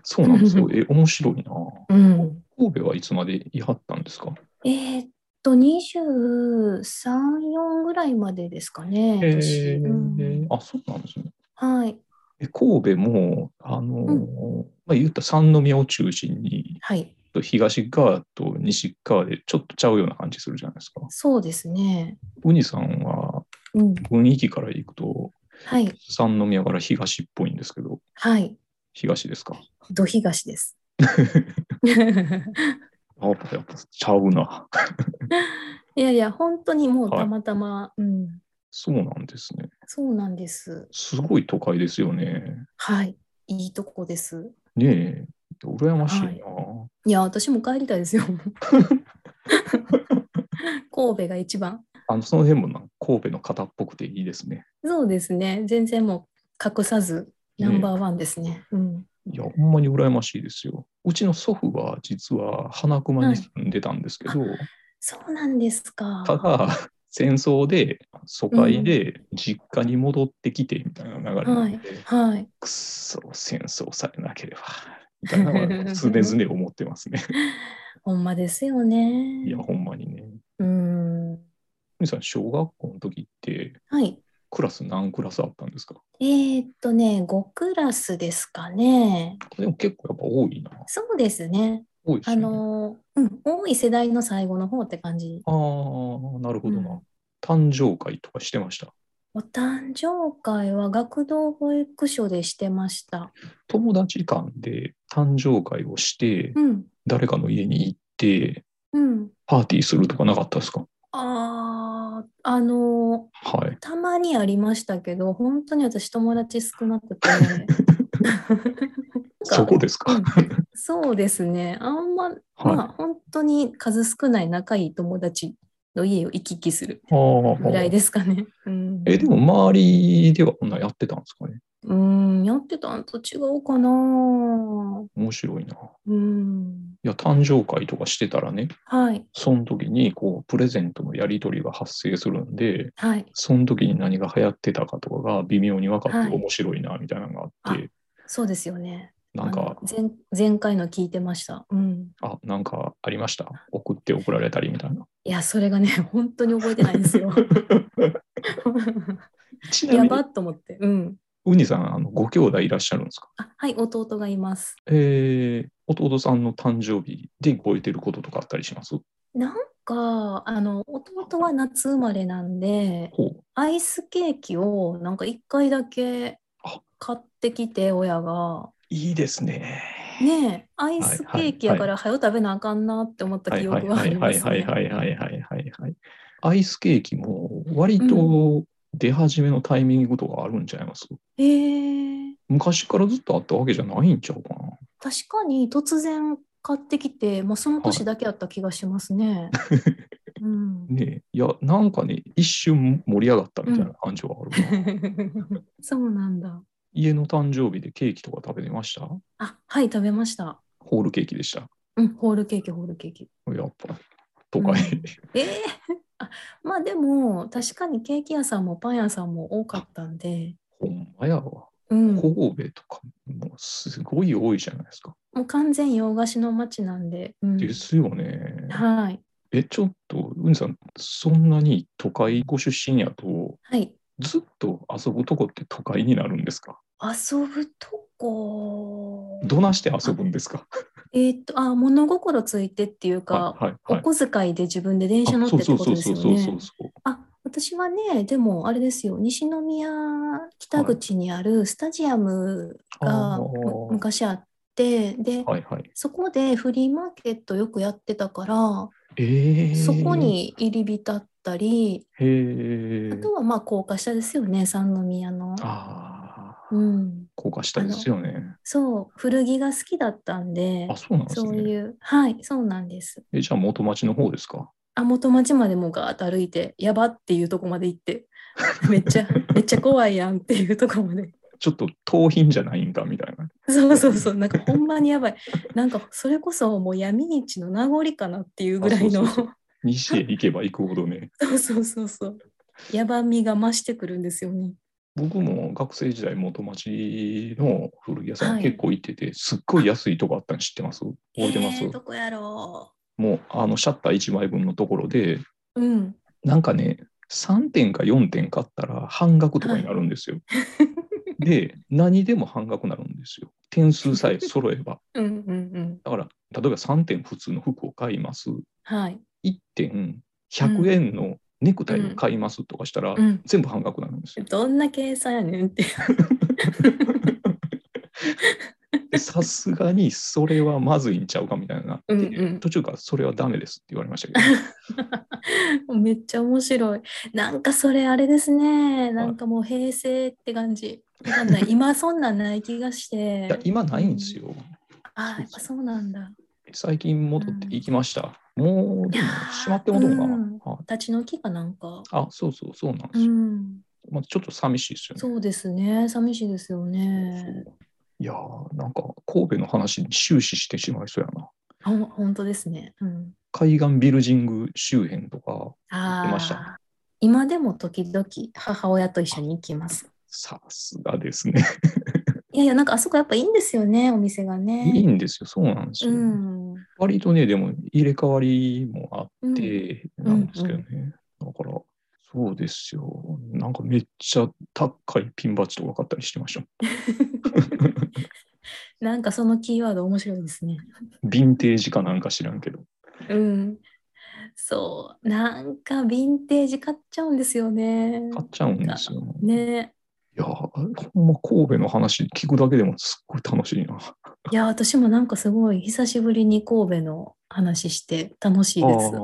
そうなんですよ。え、面白いな。うん。神戸はいつまでいはったんですか？えーっと、23、4ぐらいまでですかね、へ私。うんーあ、そうなんですね。はい。え神戸も、あのーまあ、言った三宮を中心に、はい。東側と西側でちょっとちゃうような感じするじゃないですか。そうですね。ウニさんはうん。雰囲気からいくと、はい。三宮から東っぽいんですけど、はい。東ですか？ど東です。あやっぱちゃうな。いやいや、本当にもうはいたまたま、うん。そうなんですね。そうなんです。すごい都会ですよね。はい。いいとこです。ねえ、羨ましいな。はいいや、私も帰りたいですよ。神戸が一番。あのその辺もな神戸の方っぽくていいですね。そうですね。全然もう隠さずナンバーワンですね。うん。いや、ほんまに羨ましいですよ。うちの祖父は実は花熊に住んでたんですけど、そうなんですか。ただ、戦争で疎開で実家に戻ってきてみたいな流れなので、はい。くっそ、戦争さえなければ、みたいなのは常々思ってますね。ほんまですよね。いや、ほんまにね。うん。皆さん、小学校の時って、はい。クラス何クラスあったんですか？えーっとね、5クラスですかね。でも結構やっぱ多いな。そうですね。あ多いね。の、うん、多い世代の最後の方って感じ。ああ、なるほどな。うん誕生会とかしてました？お誕生会は学童保育所でしてました。友達間で誕生会をして、うん。誰かの家に行って、うん。パーティーするとかなかったですか？あー、あの、はい。たまにありましたけど、本当に私友達少なくて。そこですか？うんそうですね。あんま、まあは本当に数少ない仲いい友達の家を行き来するぐらいあ。ですかね。うん、え、でも周りではこんなやってたんですかね？うん、やってたんと違うかな。面白いな。いうん。や、誕生会とかしてたらね、はい。その時にこうプレゼントのやり取りが発生するんで、はい。その時に何が流行ってたかとかが微妙に分かっはいて面白いなみたいなのがあって、そうですよね。なんか前前回の聞いてました。うん。あ、なんかありました？送って送られたりみたいな。いや、それがね、本当に覚えてないんですよ。やば、っと思って。うん。ウニさん、あのご兄弟いらっしゃるんですか？あはい、弟がいます。えー、弟さんの誕生日で覚えてることとかあったりします？なんか、あの、弟は夏生まれなんで。アイスケーキをなんか1回だけあ買ってきて、親が。いいですね。ねえ、アイスケーキやから、はよ食べなあかんなって思った記憶がありまはいはいすね。はいはいはいはいはいはい。アイスケーキも割と出始めのタイミングとかあるんちゃいます、えー、昔からずっとあったわけじゃないんちゃうかな。確かに突然買ってきて、まあ、その年だけあった気がしますね。うん、ねえいや、なんかね、一瞬盛り上がったみたいな感情があるな。そうなんだ。家の誕生日でケーキとか食べてました？あ、はい、食べました。ホールケーキでした。うん、ホールケーキ、ホールケーキ。やっぱ、都会。うんえーあまあでも確かにケーキ屋さんもパン屋さんも多かったんで、ほんまやわ。うん、神戸とかもうすごい多いじゃないですか。もう完全洋菓子の街なんで、うん。ですよね。はい、え、ちょっと、うんさん、そんなに都会ご出身やと、はい、ずっと遊ぶとこって都会になるんですか？遊ぶとこ。どなして遊ぶんですか？えーっとあ物心ついてっていうか、はいはいはい。お小遣いで自分で電車乗ってってことですよそうそうそうね。そう。あ私はねでもあれですよ西宮北口にあるスタジアムがあ昔あってで、はいはい。そこでフリーマーケットよくやってたから、えー、そこ。に入り浸ったり、へえ。あとはまあ高架下ですよね、三宮の。ああ、うん、ですよね。そう、古着が好きだったんであ、、そうなんですね。そういう、はい、そうなんです。え、じゃあ元町の方ですか？あ、元町までもうガーッと歩いて、やばっていうとこまで行って、めっちゃ、めっちゃ怖いやんっていうとこまで。ちょっと盗品じゃないんかみたいな。そうそうそう、なんかほんまにやばい。なんかそれこそもう闇市の名残かなっていうぐらいの。あそうそう西へ行けば行くほどね。そうそうそうそう。やばみが増してくるんですよね。僕も学生時代元町の古着屋さはいん結構行ってて、すっごい安いとこあったの知ってます？覚えてます、えーどこやろもうあのシャッター1枚分のところで、う。うん。なんかね、3点か4点買ったら半額とかになるんですよ。で、何でも半額になるんですよ。点数さえ揃えば。うんうんうん。だから、例えば3点普通の服を買います。はい。1点100円のネクタイを買いますとかしたら、うん。全部半額になるんですよ。どんな計算やねんって。でさすがにそれはまずいんちゃうかみたいになうんうん途中からそれはダメですって言われましたけど、めっちゃ面白い。なんかそれあれですね。なんかもう平成って感じ。わかんない。今そんなんない気がしていや。今ないんですよ。ああ、やっぱそうなんだ。最近戻って行きました。もう、でもいやー閉まってもどうかな、うんはい立ち退きかなんか。あ、そうそう、そうなんですうよ。ん。まあ、ちょっと寂しいですよね。そうですね。寂しいですよね。いやーなんか神戸の話に終始してしまいそうやな。ほん本当ですね。うん。海岸ビルジング周辺とか、あ出ましたあ。今でも時々母親と一緒に行きます。さすがですね。いやいや、なんかあそこやっぱいいんですよね、お店がね。いいんですよ、そうなんですうよ。ん。割とね、でも入れ替わりもあって、うんなんですけどね。だから、そうですよ。なんかめっちゃ高いピンバッジとか買ったりしてました。なんかそのキーワード面白いですね。ヴィンテージかなんか知らんけど。うん。そう。なんかヴィンテージ買っちゃうんですよね。買っちゃうんですよ。ね。いやー、ほんま神戸の話聞くだけでもすっごい楽しいな。いや、私もなんかすごい久しぶりに神戸の話して楽しいあです。ー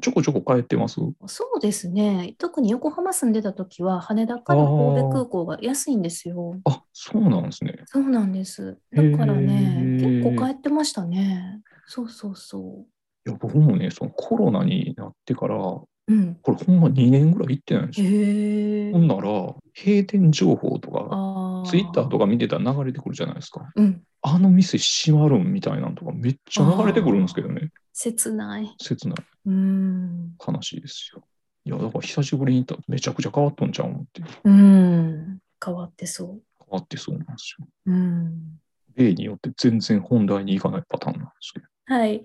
ちょこちょこ帰ってます？そうですね。特に横浜住んでた時は羽田から神戸空港が安いんですよ。あ、そうなんですね。そうなんです。だからね、結構帰ってましたね。そうそうそいや、僕もね、そのコロナになってから、こう。うん。れほんま2年ぐらい行ってないんですよ。ほ。んなら、閉店情報とか、あツイッターとか。か見てたら流れてくるじゃないですか。うん。あの店閉まるんみたいなのとかめっちゃ流れてくるんですけどね。切ない。切ない。うん。悲しいですよ。いや、だから久しぶりに行ったらめちゃくちゃ変わっとんちゃうんってうん。変わってそ変わってそうなんですよ。う。うん。例によって全然本題に行かないパターンなんですけど。はい。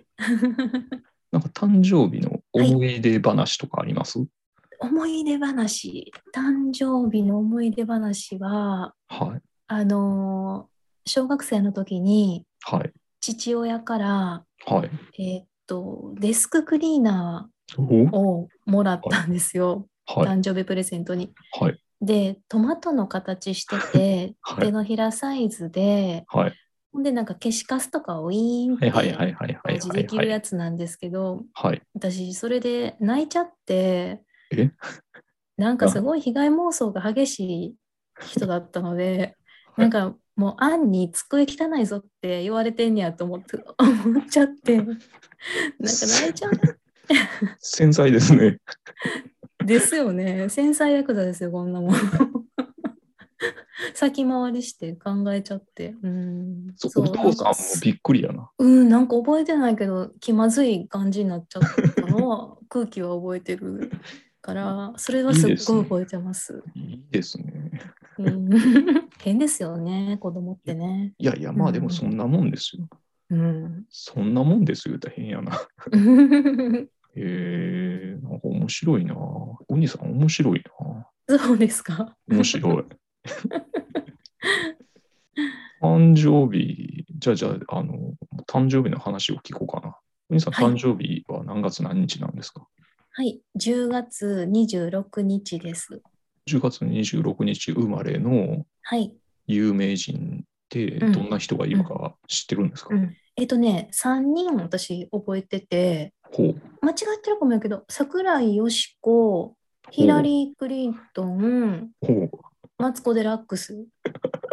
なんか誕生日の思い出話とかあります、思い出話。誕生日の思い出話は、はい。あのー小学生の時にはい。父親から、はい。えーっと、デスククリーナおーをもらったんですよ。はい。誕生日プレゼントに。はい。で、トマトの形してて、はい手のひらサイズで、はい。でなんか消しカスとかをウィーンっはいはいはいてはいはい表示できるやつなんですけど、はい。私それで泣いちゃって、え？なんかすごい被害妄想が激しい人だったので、なんかもうアンに机汚いぞって言われてんやと思って 思っちゃって、なんか泣いちゃう。繊細ですね。ですよね。繊細ヤクザですよ、こんなもん。先回りして考えちゃって。うん、そそうお父さんもびっくりやな。うん、なんか覚えてないけど、気まずい感じになっちゃったのは空気は覚えてるから、それはすっごい覚えてます。いいですね。うん、変ですよね、子供ってね。いやいや、まあでもそんなもんですよ。うん。そんなもんですよ、言うたら変やな。へえー、なんか面白いな。お兄さん面白いな。そうですか？面白い。誕生日、じゃあじゃあ、あの、誕生日の話を聞こうかな。お兄さん、はい誕生日は何月何日なんですか、はい、10月26日です。?10 月26日生まれのはい。有名人ってうんどんな人がいるか知ってるんですか、うん、えっとね、3人私覚えてて、ほう。間違ってるかもやけど、桜井よし子、ヒラリー・クリントン、ほう。マツコ・デラックス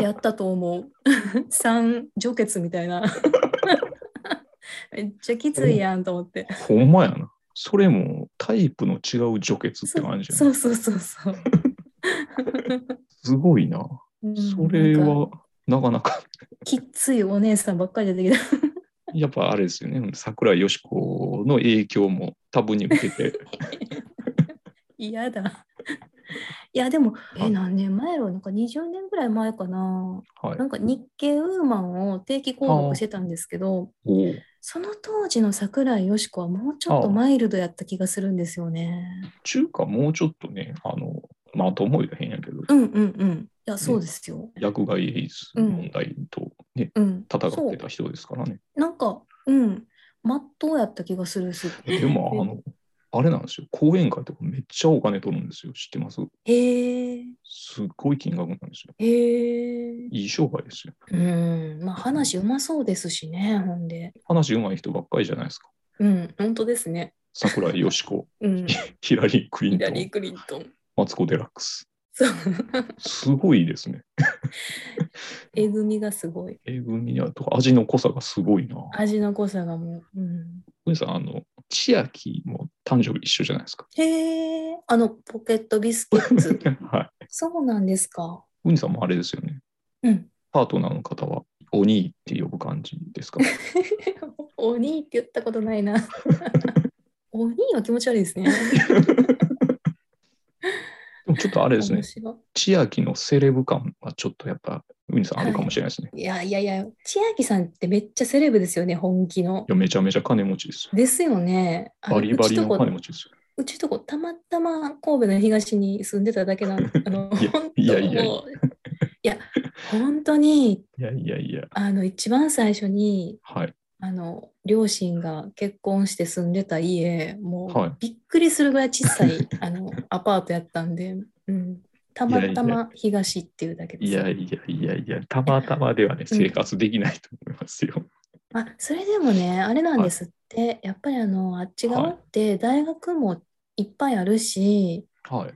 やったと思う。三女傑みたいな。めっちゃきついやんと思って。ほんまやな。それもタイプの違う除血って感じやなそうそうそうそう。すごいな。うんそれなんかはなかなか、きっついお姉さんばっかり出てきた。やっぱあれですよね、桜井よし子の影響も多分に受けて、嫌だ。いやでも、え、はい何年前やろ？なんか20年ぐらい前かな。はいな。んか日経ウーマンを定期購読してたんですけど、その当時の桜井よし子はもうちょっとマイルドやった気がするんですよね。中華もうちょっとね、あの、まあ、と思いが変やけど、うんうんうん。いや、そうですよ。薬害エイズ問題とね、うん。戦ってた人ですからね。なんか、うん。まっとうやった気がするし。でも、あの、あれなんですよ、講演会とかめっちゃお金取るんですよ、知ってます？へえ。すっごい金額なんですよ。へえ。いい商売ですよ。うん。まあ話うまそうですしね、ほんで。話うまい人ばっかりじゃないですか。うん、本当ですね。桜井よし子、うん。ヒラリー・クリントンヒラリー・、クリントン。マツコ・デラックス。そう。すごいですね。えぐみがすごい。英文にはと味の濃さがすごいな。味の濃さがもう。うん、ふみさん、あの、千秋も誕生日一緒じゃないですか。へえ。あの、ポケットビスケッツ。はい。そうなんですか。ふみさんもあれですよね。うん。パートナーの方は、お兄って呼ぶ感じですか？お兄って言ったことないな。お兄は気持ち悪いですね。でもちょっとあれですね千秋のセレブ感はちょっとやっぱ、ふみさんあるかもしれないですね。い、いやいやいや、千秋さんってめっちゃセレブですよね、本気の。や、めちゃめちゃ金持ちですよ。ですよね。バリバリの金持ちですよ。うちとこたまたま神戸の東に住んでただけなん あのいやいやいやいや本当にいやいやいや、あの一番最初にはい。あの両親が結婚して住んでた家もはい。うびっくりするぐらい小さい あのアパートやったんで、うん、たまたま東っていうだけです。よいやいやいやいや、たまたまではね、生活できないと思いますよ。あそれでもねあれなんですって、やっぱりあのあっち側って大学もいっぱいあるし、はい。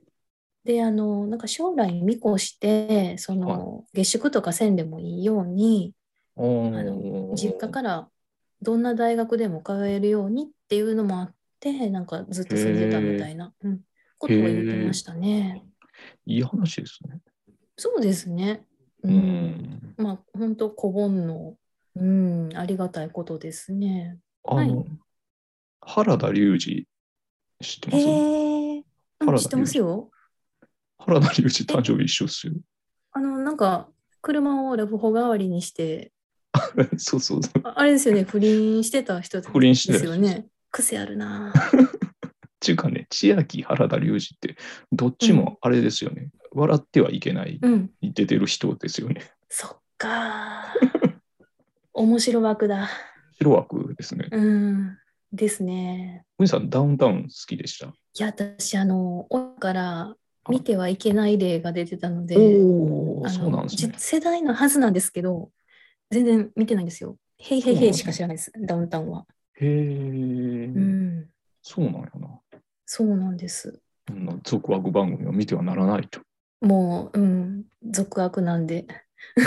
であのなんか将来見越してその、下宿とかせんでもいいようにおあのー実家からどんな大学でも通えるようにっていうのもあってなんかずっと住んでたみたいな、うん、ことを言ってましたね。いい話ですね。そうですね。ううんん。まあ本当小盆の、うん、ありがたいことですね。あの、原田龍二知ってます？へえ、知ってますよ。原田龍二誕生日一緒っすよ。あのなんか車をラブホ代わりにしてそ うそうそう。ああれですよね、不倫してた人です不倫してた人よね。癖あるなぁ。っていうかね、千秋原田龍二って、どっちもあれですよね。笑ってはいけないうん、に出てる人ですよね。そっかー。面白枠だ。白枠ですね。うん、ですね。お兄さん、ダウンタウン好きでした？いや、私、あの、親から見てはいけない例が出てたので、おあそうなんですねじ。世代のはずなんですけど、全然見てないんですよ。へいへいへいしか知らないです、ダウンタウンは。へえ、うん、そうなんやな。そうなんです。そんな続悪番組を見てはならないと。もう、うん、俗悪なんで。い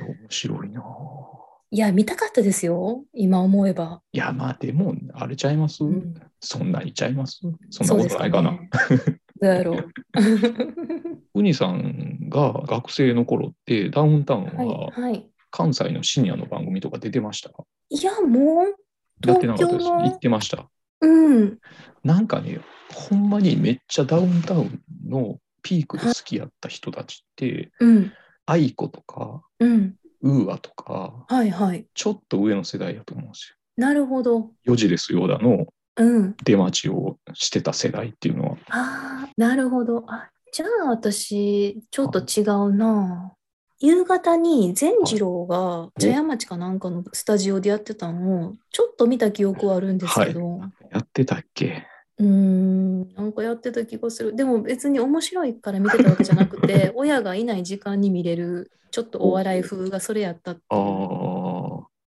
や面白いなぁ。いや、見たかったですよ、今思えば。いや、まあでも、あれちゃいます、うんそんないちゃいます？そんなことないかな。ね。どうやろう。ウニさんが学生の頃って、ダウンタウンはい、ははい。関西のシニアの番組とか出てましたいや、もう、やってなかったです。行ってました。うん。なんかね、ほんまにめっちゃダウンタウンのピークで好きやった人たちって、うん。 aikoとか、うん。 UAとか、はいはい。ちょっと上の世代やと思うんですなるほど。よ。4時ですよーだのうん。出待ちをしてた世代っていうのは。ああ、なるほど。あ、じゃあ私、ちょっと違うな。夕方にぜんじろうが茶屋町かなんかのスタジオでやってたのをちょっと見た記憶はあるんですけど、やってたっけ？うーん、なんかやってた気がする。でも別に面白いから見てたわけじゃなくて、親がいない時間に見れる、ちょっとお笑い風がそれやったってあいう。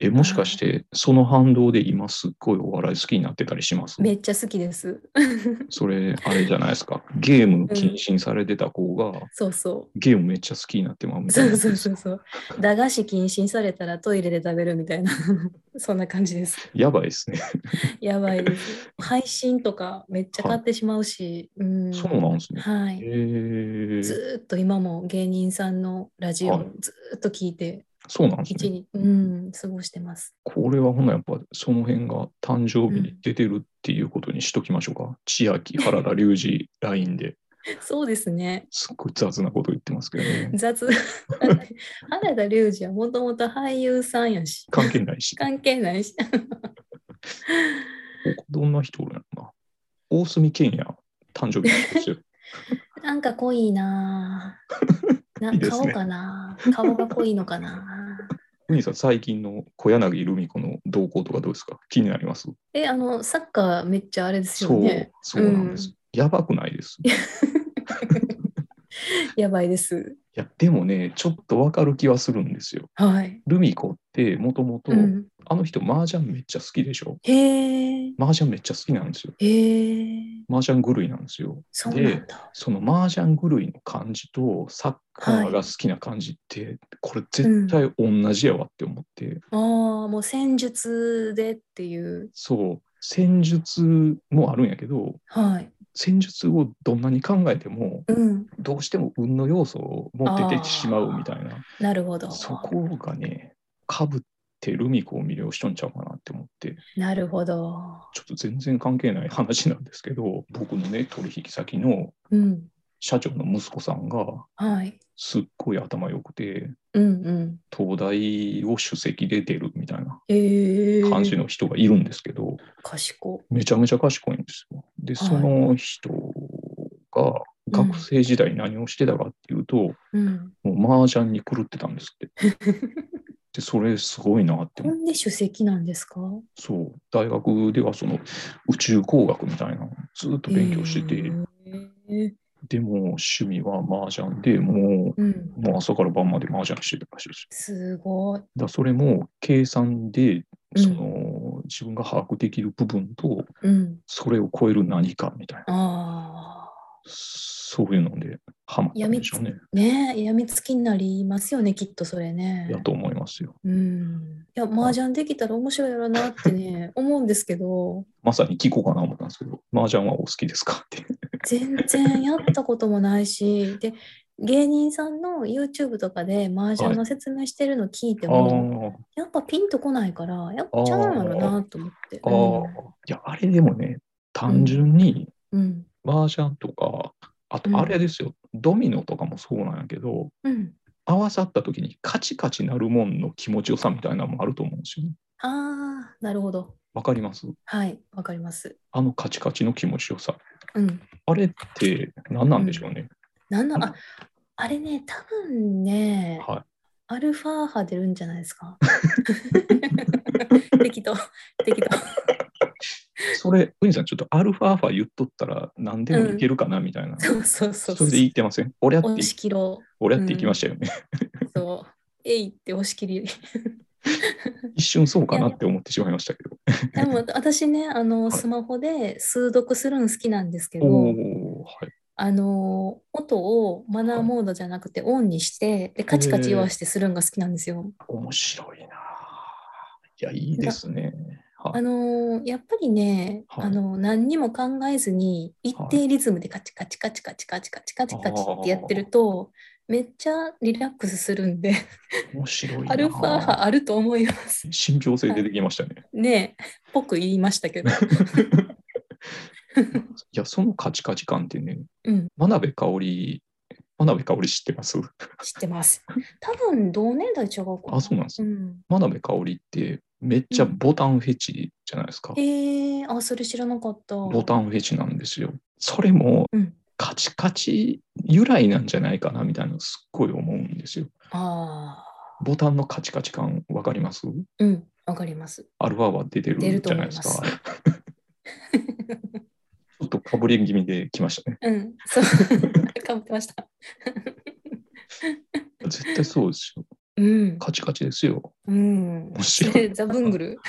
あ、え、もしかして、その反動で今すっごいお笑い好きになってたりします？めっちゃ好きです。それ、あれじゃないですか？ゲーム禁止されてた子が、そうそゲームめっちゃ好きになってまうう。みたいな。そうそうそうそう。駄菓子禁止されたらトイレで食べるみたいな、そんな感じです。やばいですね。やばいです。配信とかめっちゃ買ってしまうし。うんそうなんですね。はい。ずーっと今も芸人さんのラジオはいずーっと聞いて、そうなんですね。うん、過ごしてます。これはほなやっぱその辺が誕生日に出てるっていうことにしときましょうか。千秋、原田隆二、LINE で。そうですね。すっごい雑なこと言ってますけどね。雑。原田龍二はもともと俳優さんやし、関係ないし。関係ないし。他 どんな人おるんやろな。大隅健也、誕生日なんですよ。なんか濃いなぁ。ないいですね顔かな顔が濃いのかな ふにさん、最近の小柳ルミ子の動向とかどうですか？気になります？え、あの、サッカーめっちゃあれですそうよね。、そうなんです。やばくないです？い やばいです。や、でもね、ちょっとわかる気はするんですよ。はい。ルミ子ってもともと、うん、あの人、麻雀めっちゃ好きでしょへえ、麻雀めっちゃ好きなんですよ。へえ、麻雀狂いなんですよ。そうなんだ。その麻雀狂いの感じとサッカーが好きな感じって、これ絶対同じやわって思って、ああ、もう戦術でっていう。そう、戦術もあるんやけど、はい。戦術をどんなに考えても、うん。どうしても運の要素も出てしまうみたいな、なるほど。そこがね、かぶってルミ子を魅了しとんちゃうかなって思って、なるほど。ちょっと全然関係ない話なんですけど、僕のね、取引先のうん。社長の息子さんが、はい。すっごい頭良くて、うんうん。東大を首席で出るみたいな。感じの人がいるんですけど、賢。めちゃめちゃ賢いんですよ。で、はいその人が学生時代何をしてたかっていうと、うん。もう麻雀に狂ってたんですって。で、それすごいなって思って。ほんで首席なんですか？そう、大学ではその宇宙工学みたいなのをずっと勉強してて、へえでも趣味は麻雀でもうもう朝から晩まで麻雀してたらしいですよ。すごい。だからそれも計算でうんその、自分が把握できる部分とうん。それを超える何かみたいなああ。そういうのでハマったんでしょうね。ねえ、やみつきになりますよね、きっとそれね。やと思いますよ。うん。いや、麻雀できたら面白いやろなってね、思うんですけど、まさに聞こうかな思ったんですけど、麻雀はお好きですか？って。全然やったこともないし、で、芸人さんの YouTube とかで麻雀の説明してるの聞いてあも、ーやっぱピンとこないから、やっちゃうんやろなと思って。あー、いや、あれでもね、単純にうん。麻雀とか、あとあれですよ、ドミノとかもそうなんやけど、うん。合わさった時にカチカチなるもんの気持ちよさみたいなのもあると思うんですよね。ああ、なるほど。わかります？はい、わかります。あのカチカチの気持ちよさ。うん。あれって何なんでしょうね。なんだ、あ、あれね、多分ね、はい。アルファ波出るんじゃないですか？適当、適当。それ、ウィンさん、ちょっとアルファーファ言っとったら何でもいけるかなみたいな。そうそうそうそれで言ってません？俺やって押、し切ろ俺やっていきましたよね。う。そう。えいって押し切り。一瞬そうかなって思ってしまいましたけど。でも私ね、あの、はいスマホで数読するん好きなんですけど、おおはい。あの、音をマナーモードじゃなくてオンにして、で、カチカチ言わしてするんが好きなんですよ。面白いな。いや、いいですね。はい。あのやっぱりね、はいあの何にも考えずに一定リズムでカチカチカチカチカチカチカチカチってやってるとめっちゃリラックスするんで面白いな。アルファ波あると思います。信憑性出てきましたね。ねえ、ぽく言いましたけど。いや、そのカチカチ感ってね、うん、真鍋かおり、真鍋かおり知ってます？知ってます。多分同年代違うかな。あ、そうなんです。うん、真鍋かおりってめっちゃボタンフェチじゃないですか。えー、あ、それ知らなかった。ボタンフェチなんですよ。それもうん、カチカチ由来なんじゃないかなみたいなのすっごい思うんですよ。あボタンのカチカチ感わかります？あ、うん、わかります。アルファは出てるじゃな思いですか。ちょっとかぶれ気味で来ましたね。うん、そう、かぶってました。絶対そうですよ。うん、カチカチですよ。うん。ザブングル？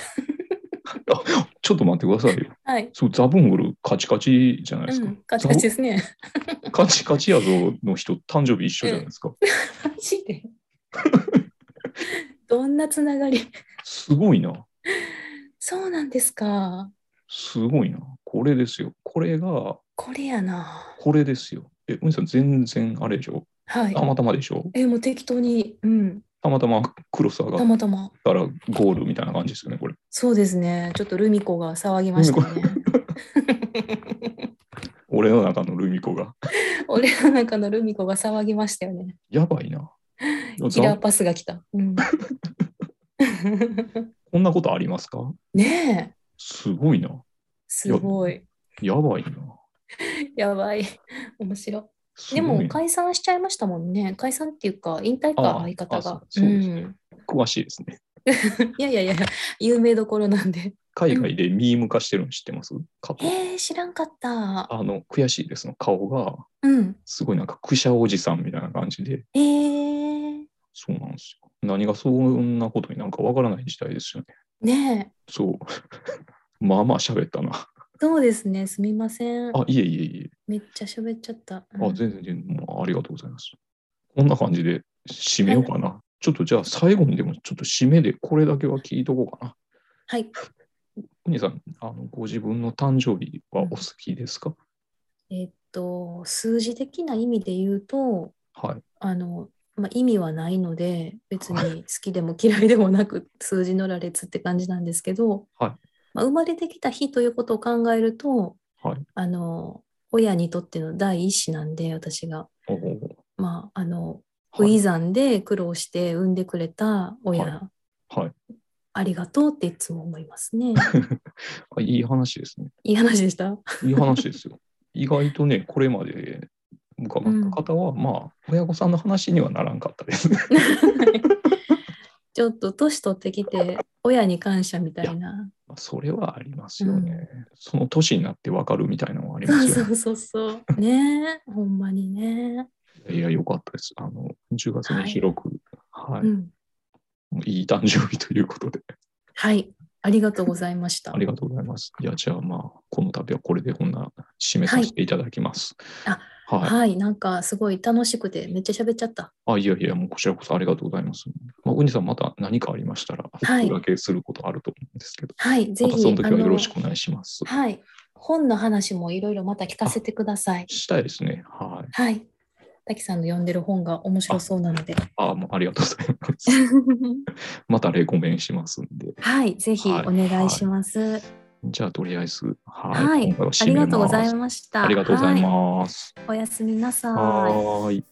ちょっと待ってくださいよ。はい。そう、ザブングルカチカチじゃないですか。うん、カチカチですね。カチカチやぞの人、誕生日一緒じゃないですか。マジで？どんなつながり？すごいな。そうなんですか。すごいな。これですよ。これが、これやな。これですよ。え、お兄さん、全然あれでしょ？はいた。またまでしょ？え、もう適当に、うん、たまたまクロス上がったまたま。たらゴールみたいな感じですよね、これ。そうですね。ちょっとルミ子が騒ぎましたね。俺の中のルミ子が。俺の中のルミ子が騒ぎましたよね。やばいな。キラーパスが来た。うん、こんなことありますか？ねえ、すごいな。すごい。やばいな。やばい。面白い。でも解散しちゃいましたもんね。解散っていうか、引退あか、あ相方が。詳しいですね。いやいやいや、有名どころなんで。海外でミーム化してるの知ってます？過去。えー、知らんかった。あの、悔しいですの顔が、うん。すごいなんか、くしゃおじさんみたいな感じで、えー、そうなんですよ。何がそんなことになんかわからない時代ですよね。ねえ。そう。まあまあ喋ったな。そうですね。すみません。あ、いえいえいえ。めっちゃ喋っちゃった。あ、うん全然全然、もうありがとうございます。こんな感じで締めようかな。ちょっとじゃあ最後にでもちょっと締めでこれだけは聞いとこうかな。はい。お兄さん、あのご自分の誕生日はお好きですか、えっと、数字的な意味で言うと、はい。あの、まあ、意味はないので、別に好きでも嫌いでもなく、数字の羅列って感じなんですけど、はいまあ、生まれてきた日ということを考えると、はい。あの、親にとっての第一子なんで、私が。まあ、あの、はい。初産で苦労して産んでくれた親、はいありがとうっていつも思いますね。あいい話ですね。いい話でした？いい話ですよ。意外とね、これまで伺った方は、まあ、親御さんの話にはならんかったですね。ちょっと年取ってきて、親に感謝みたいな。まあそれはありますよね。その年になってわかるみたいなのはありそうますよね。そうそうそう。ねえ、ほんまにね。いや、よかったです。あの、10月に広く、はい、うん。いい誕生日ということで、はい。ありがとうございました あ。りがとうございます。いや、じゃあまあ、この度はこれでこんな締めさせていただきます。あはい。はい。なんかすごい楽しくてめっちゃ喋っちゃった。あ、いやいや、もうこちらこそありがとうございます。まあ、ウニさん、また何かありましたら、はいお声掛けすることあると思うんですけど、はい。ぜひ、またその時はよろしあくお願いします。のはい。本の話もいろいろまた聞かせてください。したいですね。はい。はい。滝さんの読んでる本が面白そうなので。あ、もうありがとうございます。またレコメンしますんで。はい。ぜひお願いします。じゃあ、とりあえず、はい。はい。ありがとうございました。ありがとうございはます。いおやすみなさい。はーい。